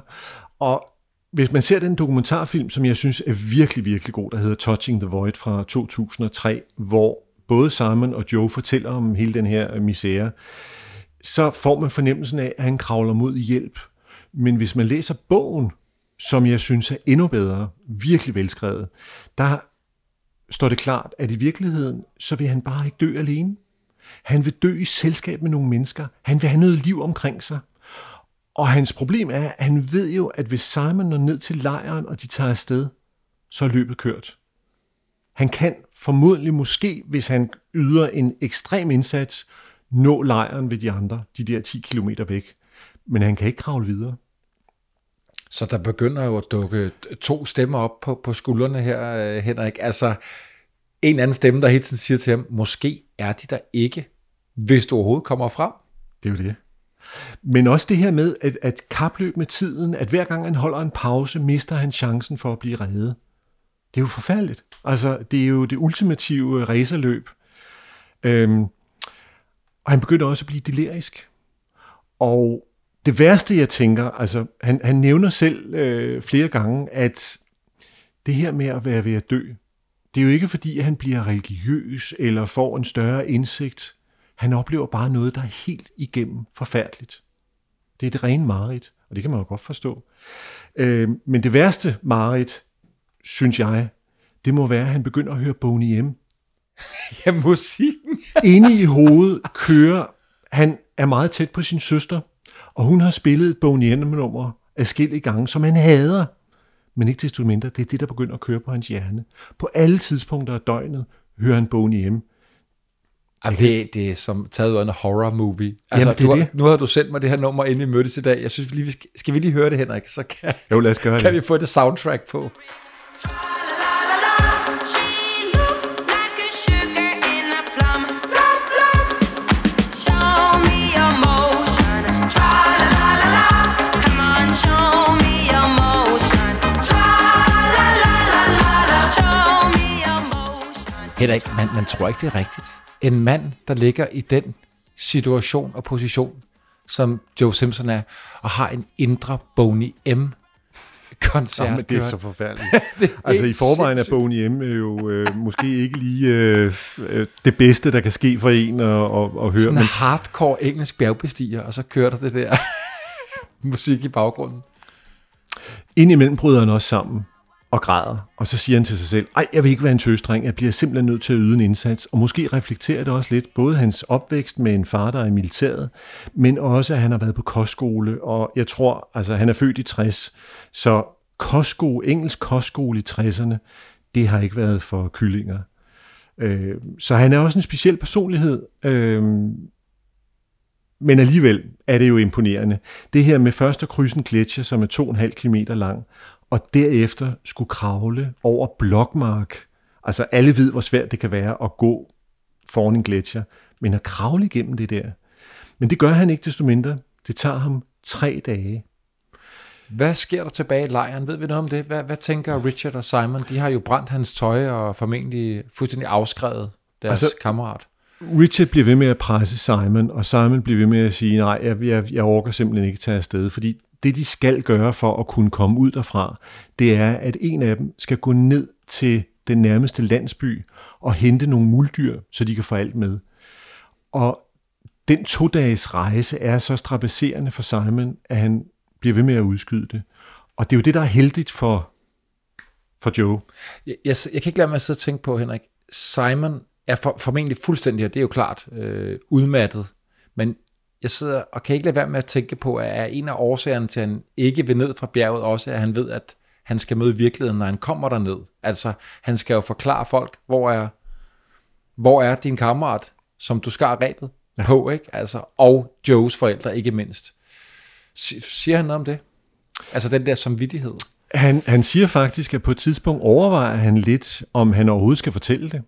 S3: Og hvis man ser den dokumentarfilm, som jeg synes er virkelig, virkelig god, der hedder Touching the Void fra 2003, hvor både Simon og Joe fortæller om hele den her misære, så får man fornemmelsen af, at han kravler mod hjælp. Men hvis man læser bogen, som jeg synes er endnu bedre, virkelig velskrevet, der står det klart, at i virkeligheden, så vil han bare ikke dø alene. Han vil dø i selskab med nogle mennesker. Han vil have noget liv omkring sig. Og hans problem er, at han ved jo, at hvis Simon når ned til lejren, og de tager afsted, så er løbet kørt. Han kan formodentlig måske, hvis han yder en ekstrem indsats, nå lejren ved de andre, de der 10 km væk. Men han kan ikke kravle videre.
S1: Så der begynder jo at dukke to stemmer op på, på skuldrene her, øh, Henrik. Altså, en anden stemme, der hele tiden siger til ham, måske er de der ikke, hvis du overhovedet kommer frem.
S3: Det er jo det. Men også det her med, at, at kapløb med tiden, at hver gang han holder en pause, mister han chancen for at blive reddet. Det er jo forfærdeligt. Altså, det er jo det ultimative racerløb. Øhm, og han begynder også at blive delirisk. Og det værste, jeg tænker, altså, han, han nævner selv øh, flere gange, at det her med at være ved at dø, det er jo ikke fordi, at han bliver religiøs eller får en større indsigt. Han oplever bare noget, der er helt igennem forfærdeligt. Det er det rene mareridt, og det kan man jo godt forstå. Øh, men det værste mareridt, synes jeg, det må være, at han begynder at høre Boney M.
S1: Ja, musikken.
S3: Inde i hovedet kører, han er meget tæt på sin søster, og hun har spillet et Boney M-nummer adskillige gange, som han hader. Men ikke desto mindre, det er det, der begynder at køre på hans hjerne. På alle tidspunkter af døgnet hører han Boney M.
S1: Jamen, det, det er som taget ud af en horror movie. Altså,
S3: Jamen, det
S1: du, har-
S3: det.
S1: Nu har du sendt mig det her nummer, inden vi mødtes i dag. Jeg synes, vi lige, vi skal, skal vi lige høre det, Henrik? Så kan,
S3: Jo, lad os gøre
S1: kan
S3: det.
S1: vi få det soundtrack på. Henrik, man, man tror ikke, det er rigtigt. En mand, der ligger i den situation og position, som Joe Simpson er, og har en indre Boney M koncert.
S3: Ja, men det er så forfærdeligt.
S1: Det er
S3: altså i forvejen er
S1: sindssygt.
S3: Boney M jo øh, måske ikke lige øh, øh, det bedste, der kan ske for en at, at, at høre.
S1: Sådan en
S3: Men
S1: hardcore engelsk bjergbestiger, og så kører der det der musik i baggrunden.
S3: indimellem bryder han også sammen og græder. Og så siger han til sig selv, ej, jeg vil ikke være en tøsdreng, jeg bliver simpelthen nødt til at yde en indsats. Og måske reflekterer det også lidt, både hans opvækst med en far, der er i militæret, men også, at han har været på kostskole, og jeg tror, altså han er født i 60, så kostskole, engelsk kostskole i 60'erne, det har ikke været for kyllinger. Øh, så han er også en speciel personlighed, øh, men alligevel er det jo imponerende. Det her med først at krydse en gletsjer, som er 2,5 km lang, og derefter skulle kravle over blokmark. Altså alle ved, hvor svært det kan være at gå foran en gletsjer, men at kravle igennem det der. Men det gør han ikke desto mindre. Det tager ham tre dage.
S1: Hvad sker der tilbage i lejren? Ved vi noget om det? Hvad, hvad tænker Richard og Simon? De har jo brændt hans tøj og formentlig fuldstændig afskrevet deres altså, kammerat.
S3: Richard bliver ved med at presse Simon, og Simon bliver ved med at sige, nej, jeg, jeg, jeg orker simpelthen ikke tage afsted, fordi det, de skal gøre for at kunne komme ud derfra, det er, at en af dem skal gå ned til den nærmeste landsby og hente nogle muldyr, så de kan få alt med. Og den to-dages rejse er så strapasserende for Simon, at han bliver ved med at udskyde det. Og det er jo det, der er heldigt for, for Joe.
S1: Jeg, jeg, jeg kan ikke lade mig så tænke på, Henrik. Simon er for, formentlig fuldstændig, og det er jo klart, øh, udmattet. Men jeg sidder og kan ikke lade være med at tænke på, at en af årsagerne til, at han ikke vil ned fra bjerget, også at han ved, at han skal møde virkeligheden, når han kommer derned. Altså, han skal jo forklare folk, hvor er, hvor er din kammerat, som du skar rebet ja. på, ikke? Altså, og Joes forældre, ikke mindst. Si- Siger han noget om det? Altså den der samvittighed.
S3: Han, han siger faktisk, at på et tidspunkt overvejer han lidt, om han overhovedet skal fortælle det.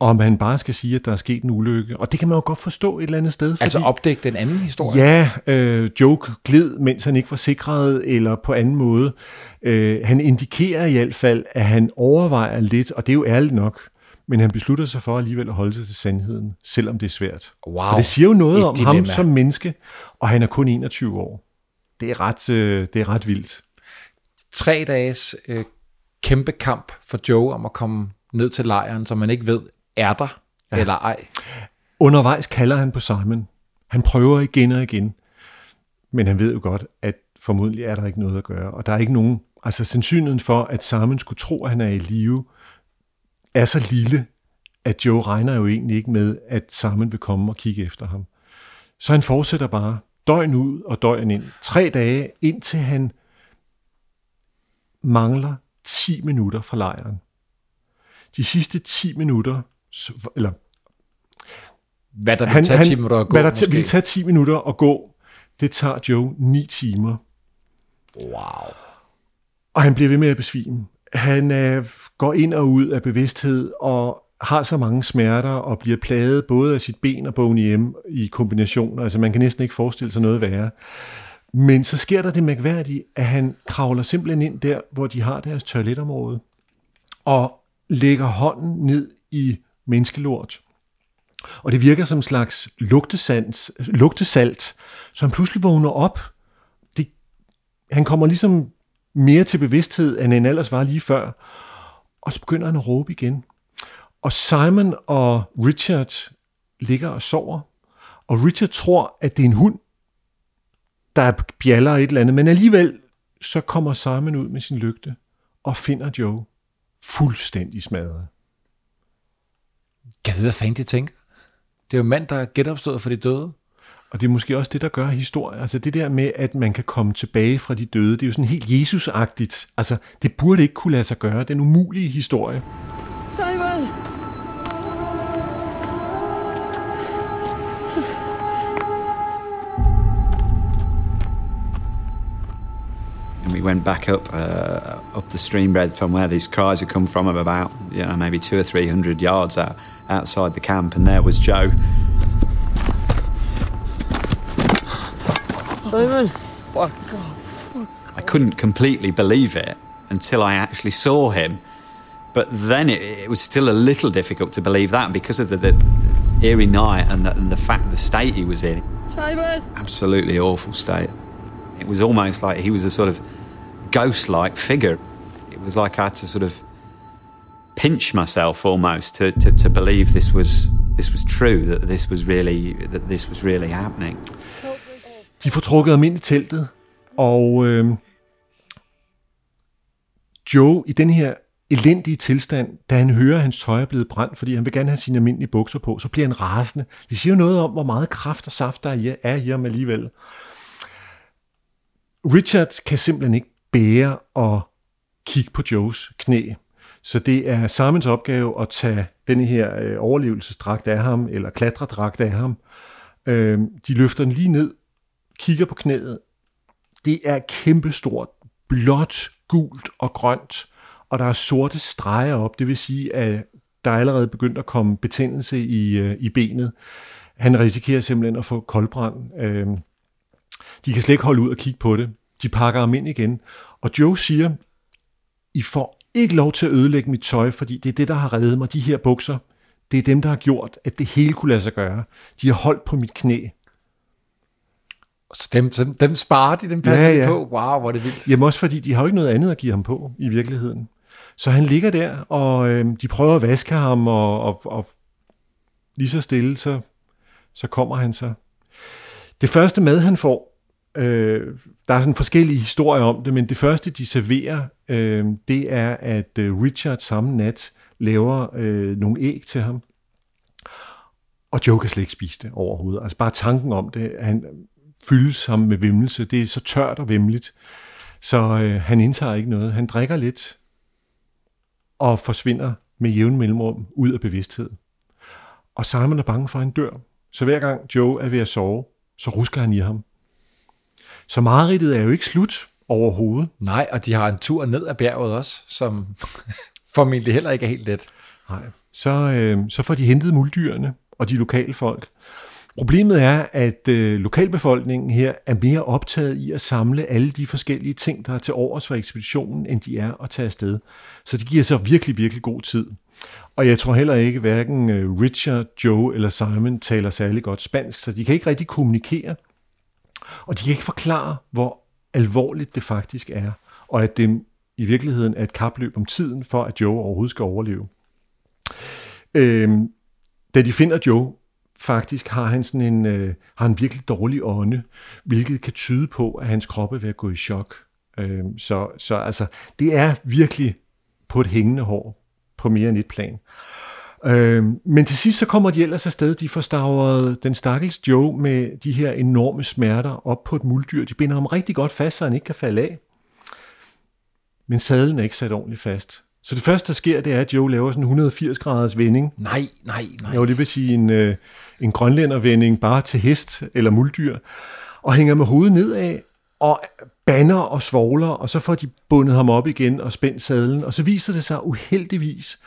S3: Og om han bare skal sige, at der er sket en ulykke. Og det kan man jo godt forstå et eller andet sted. Fordi,
S1: Altså opdægte en anden historie.
S3: Ja, øh, Joke gled, mens han ikke var sikret, eller på anden måde. Øh, han indikerer i hvert fald, at han overvejer lidt, og det er jo ærligt nok, men han beslutter sig for alligevel at holde sig til sandheden, selvom det er svært.
S1: Wow.
S3: Og det siger jo noget
S1: Et
S3: om
S1: dilemma.
S3: ham som menneske, og han er kun 21 år. Det er ret, øh, det er ret vildt.
S1: tre dages øh, kæmpe kamp for Joe om at komme ned til lejren, som man ikke ved, er der ja. eller ej.
S3: Undervejs kalder han på Simon. Han prøver igen og igen. Men han ved jo godt, at formodentlig er der ikke noget at gøre. Og der er ikke nogen... Altså sandsynligheden for, at Simon skulle tro, at han er i live, er så lille, at Joe regner jo egentlig ikke med, at Simon vil komme og kigge efter ham. Så han fortsætter bare døgn ud og døgn ind. Tre dage, indtil han mangler 10 minutter fra lejren. De sidste 10 minutter, eller
S1: Hvad der vil tage 10 minutter at gå,
S3: hvad der
S1: måske.
S3: vil tage 10 minutter at gå, det tager Joe 9 timer.
S1: Wow.
S3: Og han bliver ved med at besvime. Han øh, går ind og ud af bevidsthed og har så mange smerter og bliver plaget både af sit ben og Boney M i kombinationer. Altså man kan næsten ikke forestille sig noget værre. Men så sker der det mærkværdige, at han kravler simpelthen ind der, hvor de har deres toiletområde, og lægger hånden ned i menneskelort. Og det virker som en slags lugtesans, lugtesalt, så han pludselig vågner op. Det, han kommer ligesom mere til bevidsthed, end han ellers var lige før. Og så begynder han at råbe igen. Og Simon og Richard ligger og sover. Og Richard tror, at det er en hund, der bjaller et eller andet. Men alligevel så kommer Simon ud med sin lygte og finder Joe fuldstændig smadret.
S1: Kan jeg vide, hvad fanden de tænker? Det er jo en mand, der er genopstået for de døde.
S3: Og det er måske også det, der gør historie. Altså det der med, at man kan komme tilbage fra de døde, det er jo sådan helt Jesus-agtigt. Altså det burde ikke kunne lade sig gøre. Den umulige historie.
S5: Simon!
S6: and we went back up uh, up the stream bed from where these cries had come from of about you know maybe two or three hundred yards out, outside the camp and there was joe
S5: Simon! Fuck off.
S6: i couldn't completely believe it until i actually saw him But then it, it was still a little difficult to believe that because of the, the eerie night and the, and the fact the state he was in. Simon? Absolutely awful state. It was almost like he was a sort of ghost-like figure. It was like I had to sort of pinch myself almost to, to, to believe this was this was true, that this was really that this was really happening.
S3: De får trukket ham ind i teltet, og øh, Joe i den her elendige tilstand, da han hører, at hans tøj er blevet brændt, fordi han vil gerne have sine almindelige bukser på, så bliver han rasende. Det siger jo noget om, hvor meget kraft og saft der er i- ham alligevel. Richard kan simpelthen ikke bære at kigge på Joes knæ. Så det er Simons opgave at tage denne her øh, overlevelsesdragt af ham, eller klatredragt af ham. Øh, de løfter den lige ned, kigger på knæet. Det er kæmpestort, blåt, gult og grønt, og der er sorte streger op. Det vil sige, at der er allerede begyndt at komme betændelse i, øh, i benet. Han risikerer simpelthen at få koldbrand. Øh, de kan slet ikke holde ud og kigge på det. De pakker ham ind igen. Og Joe siger, I får ikke lov til at ødelægge mit tøj, fordi det er det, der har reddet mig. De her bukser, det er dem, der har gjort, at det hele kunne lade sig gøre. De har holdt på mit knæ.
S1: Så dem, dem, dem sparer de, dem passer
S3: Ja,
S1: ja, på. Wow, hvor er det vildt.
S3: Jamen også fordi, de har jo ikke noget andet at give ham på i virkeligheden. Så han ligger der, og øh, de prøver at vaske ham, og, og, og lige så stille, så, så kommer han så. Det første mad, han får, øh, der er sådan forskellige historier om det, men det første, de serverer, øh, det er, at øh, Richard samme nat laver øh, nogle æg til ham. Og Joe kan slet ikke spise det overhovedet. Altså bare tanken om det, han fyldes ham med vimmelse, Det er så tørt og vemmeligt. Så øh, han indtager ikke noget. Han drikker lidt og forsvinder med jævn mellemrum ud af bevidsthed. Og Simon er bange for, at han dør. Så hver gang Joe er ved at sove, så rusker han i ham. Så mareridtet er jo ikke slut overhovedet.
S1: Nej, og de har en tur ned ad bjerget også, som formentlig heller ikke er helt let.
S3: Nej. Så, øh, så får de hentet muldyrene og de lokale folk. Problemet er, at øh, lokalbefolkningen her er mere optaget i at samle alle de forskellige ting, der er til overs for ekspeditionen, end de er at tage afsted. Så det giver så virkelig, virkelig god tid. Og jeg tror heller ikke, hverken øh, Richard, Joe eller Simon taler særlig godt spansk, så de kan ikke rigtig kommunikere. Og de kan ikke forklare, hvor alvorligt det faktisk er, og at det i virkeligheden er et kapløb om tiden, for at Joe overhovedet skal overleve. Øhm, da de finder Joe, faktisk har han sådan en, øh, har en virkelig dårlig ånde, hvilket kan tyde på, at hans krop er ved at gå i chok. Øhm, så, så altså, det er virkelig på et hængende hår på mere end et plan. Øhm, men til sidst så kommer de ellers afsted. De får stavret den stakkels Joe med de her enorme smerter op på et muldyr. De binder ham rigtig godt fast, så han ikke kan falde af. Men sadlen er ikke sat ordentligt fast. Så det første, der sker, det er, at Joe laver sådan en 180 graders vending.
S1: Nej, nej, nej.
S3: Det vil sige en, øh, en grønlændervending bare til hest eller muldyr, og hænger med hovedet nedad, og banner og svogler, og så får de bundet ham op igen og spændt sadlen, og så viser det sig uheldigvis,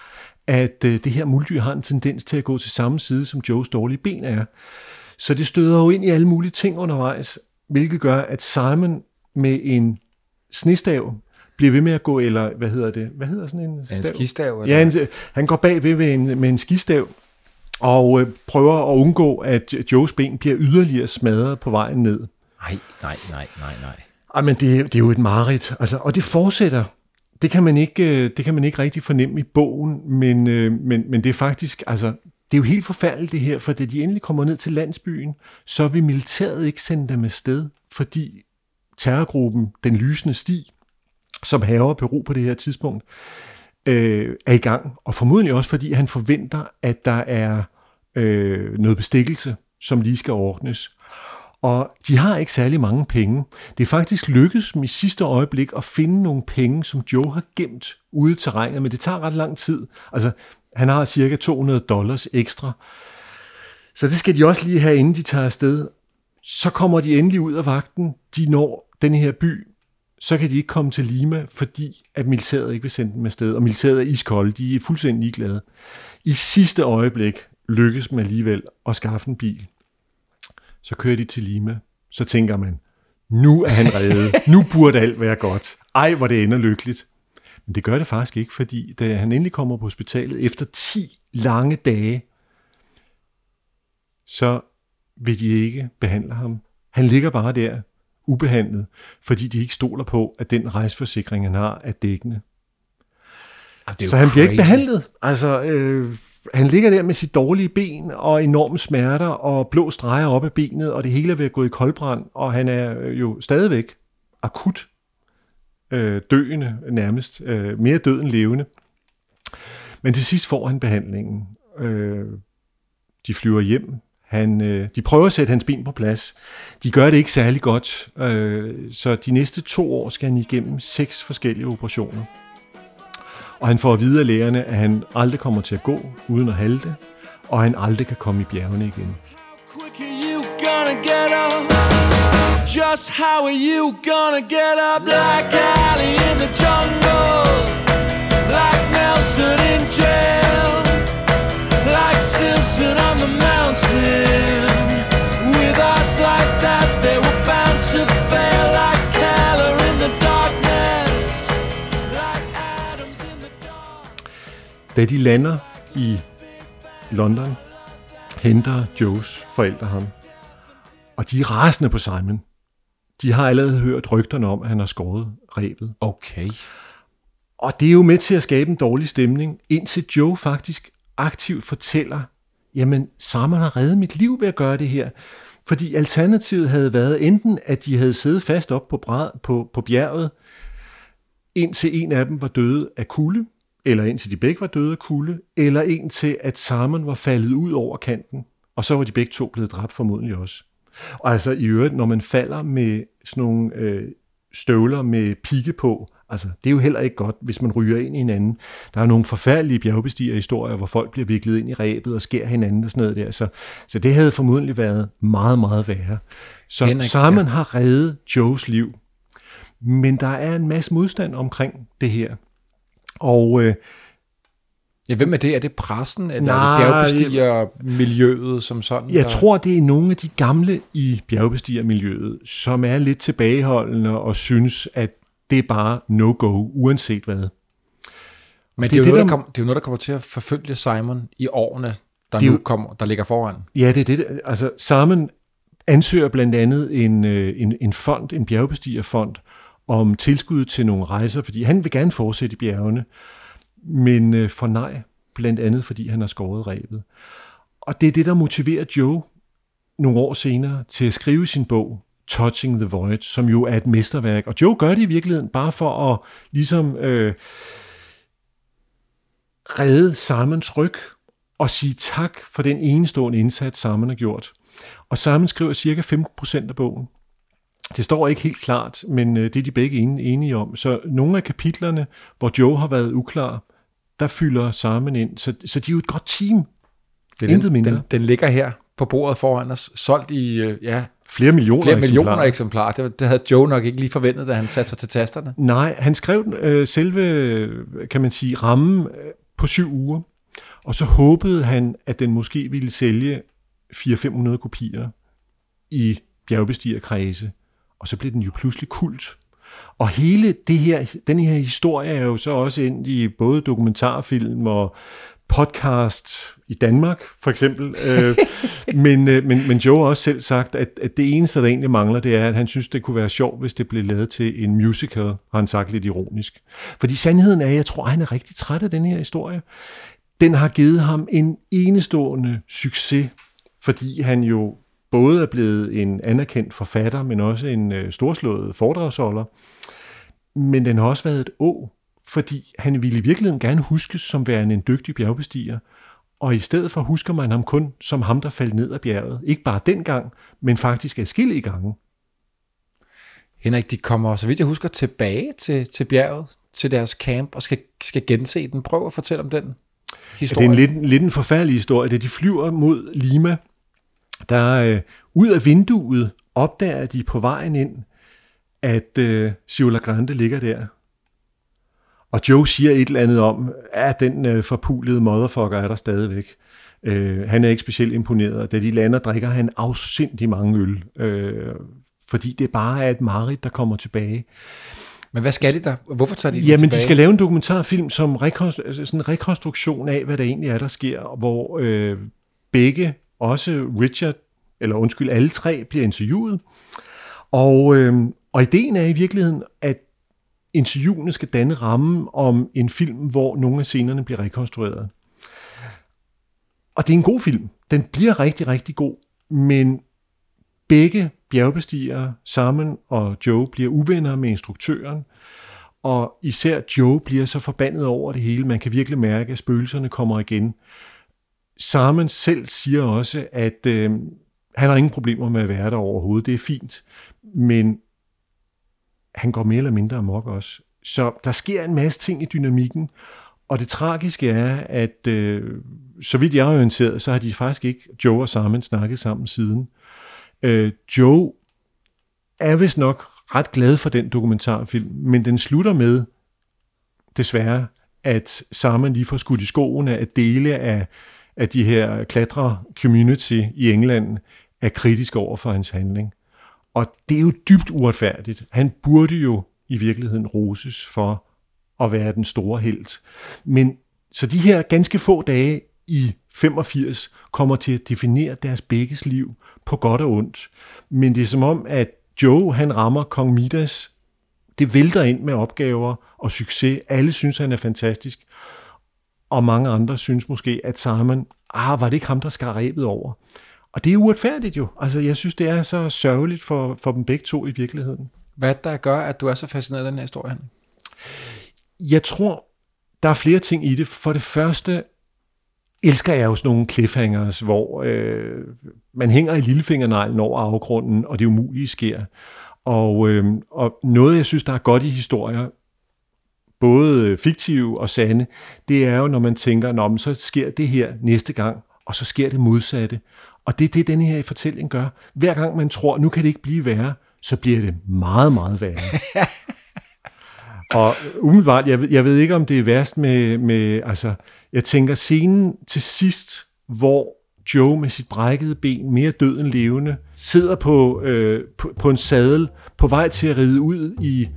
S3: at øh, det her muldyr har en tendens til at gå til samme side, som Joes dårlige ben er. Så det støder jo ind i alle mulige ting undervejs, hvilket gør, at Simon med en snestav bliver ved med at gå, eller hvad hedder det? Hvad hedder sådan en
S1: En
S3: stav?
S1: skistav? Eller?
S3: Ja, en, han går bagved med en, med en skistav og øh, prøver at undgå, at Joes ben bliver yderligere smadret på vejen ned.
S1: Nej, nej, nej, nej, nej.
S3: Ej, men det, er- det er jo et mareridt. Altså, og det fortsætter. Det kan man ikke, øh, det kan man ikke rigtig fornemme i bogen, men, øh, men, men det er faktisk, altså, det er jo helt forfærdeligt det her, for da de endelig kommer ned til landsbyen, så vil militæret ikke sende dem afsted, fordi terrorgruppen, den lysende sti, som haver Peru på det her tidspunkt, øh, er i gang. Og formodentlig også, fordi han forventer, at der er øh, noget bestikkelse, som lige skal ordnes. Og de har ikke særlig mange penge. Det er faktisk lykkedes dem i sidste øjeblik at finde nogle penge, som Joe har gemt ude i terrænet, men det tager ret lang tid. Altså, han har cirka 200 dollars ekstra. Så det skal de også lige have, inden de tager afsted. Så kommer de endelig ud af vagten. De når den her by. Så kan de ikke komme til Lima, fordi at militæret ikke vil sende dem afsted. Og militæret er iskolde. De er fuldstændig ligeglade. I sidste øjeblik lykkes dem alligevel at skaffe en bil. Så kører de til Lima. Så tænker man, nu er han reddet. Nu burde alt være godt. Ej, hvor det ender lykkeligt. Men det gør det faktisk ikke, fordi da han endelig kommer på hospitalet efter 10 lange dage, så vil de ikke behandle ham. Han ligger bare der, ubehandlet, fordi de ikke stoler på, at den rejseforsikring, han har, er dækkende.
S1: Ah, det er
S3: Så han bliver ikke
S1: crazy.
S3: behandlet. Altså, øh, han ligger der med sit dårlige ben og enorme smerter og blå streger op af benet, og det hele er ved at gå i koldbrand, og han er øh, jo stadigvæk akut øh, døende nærmest, øh, mere død end levende. Men til sidst får han behandlingen. Øh, de flyver hjem. Han, øh, de prøver at sætte hans ben på plads. De gør det ikke særlig godt, øh, så de næste to år skal han igennem seks forskellige operationer. Og han får at vide af lægerne, at han aldrig kommer til at gå uden at halte, og han aldrig kan komme i bjergene igen.
S5: Just how are you gonna get up? Like Ali in the jungle, like Nelson in jail, like Simpson on the mountain. With odds like that, they were bound
S3: Da de lander i London, henter Joes forældre ham. Og de er rasende på Simon. De har allerede hørt rygterne om, at han har skåret rebet.
S1: Okay.
S3: Og det er jo med til at skabe en dårlig stemning, indtil Joe faktisk aktivt fortæller, jamen Simon har reddet mit liv ved at gøre det her. Fordi alternativet havde været enten, at de havde siddet fast op på, på, på bjerget, indtil en af dem var døde af kulde, eller indtil de begge var døde af kulde, eller indtil at Simon var faldet ud over kanten, og så var de begge to blevet dræbt formodentlig også. Og altså i øvrigt, når man falder med sådan nogle øh, støvler med pigge på, altså det er jo heller ikke godt, hvis man ryger ind i hinanden. Der er nogle forfærdelige bjergbestigerhistorier, hvor folk bliver viklet ind i rebet og skærer hinanden og sådan noget der. Så, så det havde formodentlig været meget, meget værre. Så
S1: Henrik,
S3: Simon
S1: ja.
S3: har reddet Joes liv. Men der er en masse modstand omkring det her. Og øh,
S1: Ja, hvem er det? Er det pressen, eller
S3: Nej,
S1: er det bjergbestigermiljøet som sådan?
S3: Jeg
S1: der-
S3: tror, det er nogle af de gamle i bjergbestigermiljøet, som er lidt tilbageholdende og synes, at det er bare no-go, uanset hvad.
S1: Men det,
S3: det
S1: er jo noget,
S3: det,
S1: der
S3: der-
S1: kom, det er jo noget, der kommer til at forfølge Simon i årene, der
S3: Det
S1: nu
S3: jo-
S1: kommer, der ligger foran.
S3: Ja, det er det. Altså, Simon ansøger blandt andet en, øh, en, en fond, en bjergbestigerfond, om tilskud til nogle rejser, fordi han vil gerne fortsætte i bjergene, men øh, nej, blandt andet fordi han har skåret rebet. Og det er det, der motiverer Joe nogle år senere til at skrive sin bog, Touching the Void, som jo er et mesterværk. Og Joe gør det i virkeligheden bare for at ligesom øh, redde Simons ryg og sige tak for den enestående indsats, Simon har gjort. Og Simon skriver cirka 15% af bogen. Det står ikke helt klart, men øh, det er de begge en- enige om. Så nogle af kapitlerne, hvor Joe har været uklar, der fylder Simon ind. Så, så de er jo et godt team.
S1: Det
S3: Intet
S1: den,
S3: mindre.
S1: Den, den ligger her på bordet foran os, solgt i øh, ja,
S3: Flere millioner
S1: flere millioner
S3: eksemplarer.
S1: eksemplarer. Det, det havde Joe nok ikke lige forventet, da han satte sig til tasterne.
S3: Nej, han skrev øh, selve, kan man sige, rammen øh, på syv uger, og så håbede han, at den måske ville sælge 400-500 kopier i bjergbestigerkredse, og så blev den jo pludselig kult. Og hele det her, den her historie er jo så også endt i både dokumentarfilm og podcast i Danmark, for eksempel. Øh, men, øh, men, men Joe har også selv sagt, at, at det eneste, der egentlig mangler, det er, at han synes, det kunne være sjovt, hvis det blev lavet til en musical, har han sagt lidt ironisk. Fordi sandheden er, at jeg tror, at han er rigtig træt af den her historie. Den har givet ham en enestående succes, fordi han jo både er blevet en anerkendt forfatter, men også en øh, storslået foredragsholder. Men den har også været et å, fordi han ville i virkeligheden gerne huskes som værende en dygtig bjergbestiger, og i stedet for husker man ham kun som ham, der faldt ned af bjerget. Ikke bare dengang, men faktisk adskillige gange.
S1: Henrik, de kommer, så vidt jeg husker, tilbage til, til bjerget, til deres camp, og skal, skal gense den. Prøv at fortælle om den
S3: Ja,
S1: historie.
S3: det er en lidt, lidt en forfærdelig historie. Da de flyver mod Lima, der øh, ud af vinduet opdager de på vejen ind, at øh, Ciula Grande ligger der. Og Joe siger et eller andet om, at den øh, forpulede motherfucker er der stadigvæk. Øh, han er ikke specielt imponeret, og da de lander, drikker han afsindig mange øl, øh, fordi det bare er et mareridt, der kommer tilbage.
S1: Men hvad skal de der? Hvorfor tager de den
S3: Jamen, de
S1: tilbage?
S3: skal lave en dokumentarfilm som rekonstru- sådan en rekonstruktion af, hvad der egentlig er, der sker, hvor øh, begge, også Richard, eller undskyld, alle tre bliver interviewet. Og, øh, og ideen er i virkeligheden, at interviewene skal danne rammen om en film, hvor nogle af scenerne bliver rekonstrueret. Og det er en god film. Den bliver rigtig, rigtig god, men begge bjergbestigere, Simon og Joe, bliver uvenner med instruktøren, og især Joe bliver så forbandet over det hele. Man kan virkelig mærke, at spøgelserne kommer igen. Simon selv siger også, at øh, han har ingen problemer med at være der overhovedet. Det er fint. Men han går mere eller mindre amok også. Så der sker en masse ting i dynamikken, og det tragiske er, at øh, så vidt jeg er orienteret, så har de faktisk ikke, Joe og Simon, snakket sammen siden. Øh, Joe er vist nok ret glad for den dokumentarfilm, men den slutter med, desværre, at Simon lige får skudt i skoene, at dele af, af de her klatre-community i England er kritisk over for hans handling. Og det er jo dybt uretfærdigt. Han burde jo i virkeligheden roses for at være den store helt. Men så de her ganske få dage i 85 kommer til at definere deres begges liv på godt og ondt. Men det er som om, at Joe han rammer Kong Midas. Det vælter ind med opgaver og succes. Alle synes, han er fantastisk. Og mange andre synes måske, at Simon, ah, var det ikke ham, der skar rebet over? Og det er uretfærdigt jo. Altså, jeg synes, det er så sørgeligt for, for dem begge to i virkeligheden.
S1: Hvad er der gør, at du er så fascineret af den her historie?
S3: Jeg tror, der er flere ting i det. For det første elsker jeg jo sådan nogle cliffhangers, hvor øh, man hænger i lillefingerneglen over afgrunden, og det umulige sker. Og, øh, og noget, jeg synes, der er godt i historier, både fiktive og sande, det er jo, når man tænker, Nå, men så sker det her næste gang, og så sker det modsatte. Og det er det, den her fortælling gør. Hver gang man tror, nu kan det ikke blive værre, så bliver det meget, meget værre. og umiddelbart, jeg ved, jeg ved ikke, om det er værst med, med, altså, jeg tænker scenen til sidst, hvor Joe med sit brækkede ben, mere død end levende, sidder på, øh, på, på en sadel, på vej til at ride ud i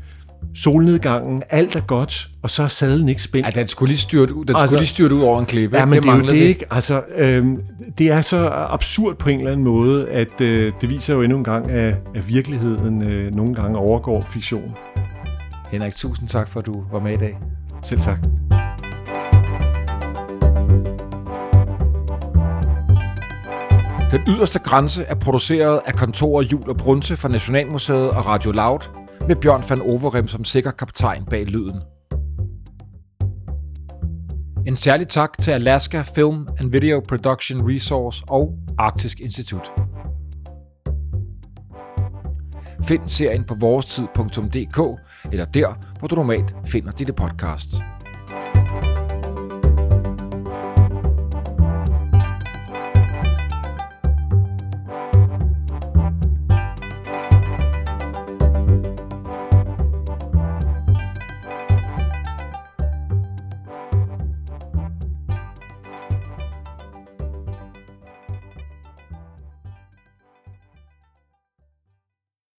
S3: solnedgangen. Alt er godt, og så er sadlen ikke spændt.
S1: Ja, den skulle lige styrt ud, den
S3: Altså-
S1: skulle lige styrt ud over en klippe.
S3: Ja, men det, det er jo
S1: manglede
S3: det, ikke? Altså, øhm, det er så absurd på en eller anden måde, at øh, det viser jo endnu en gang, at, at virkeligheden øh, nogle gange overgår fiktion.
S1: Henrik, tusind tak for, at du var med i dag.
S3: Selv tak.
S1: Den yderste grænse er produceret af kontorer Jul og Brunse fra Nationalmuseet og Radio Loud, med Bjørn van Overem som sikker kaptajn bag lyden. En særlig tak til Alaska Film and Video Production Resource og Arktisk Institut. Find serien på vorestid.dk eller der, hvor du normalt finder dine podcasts.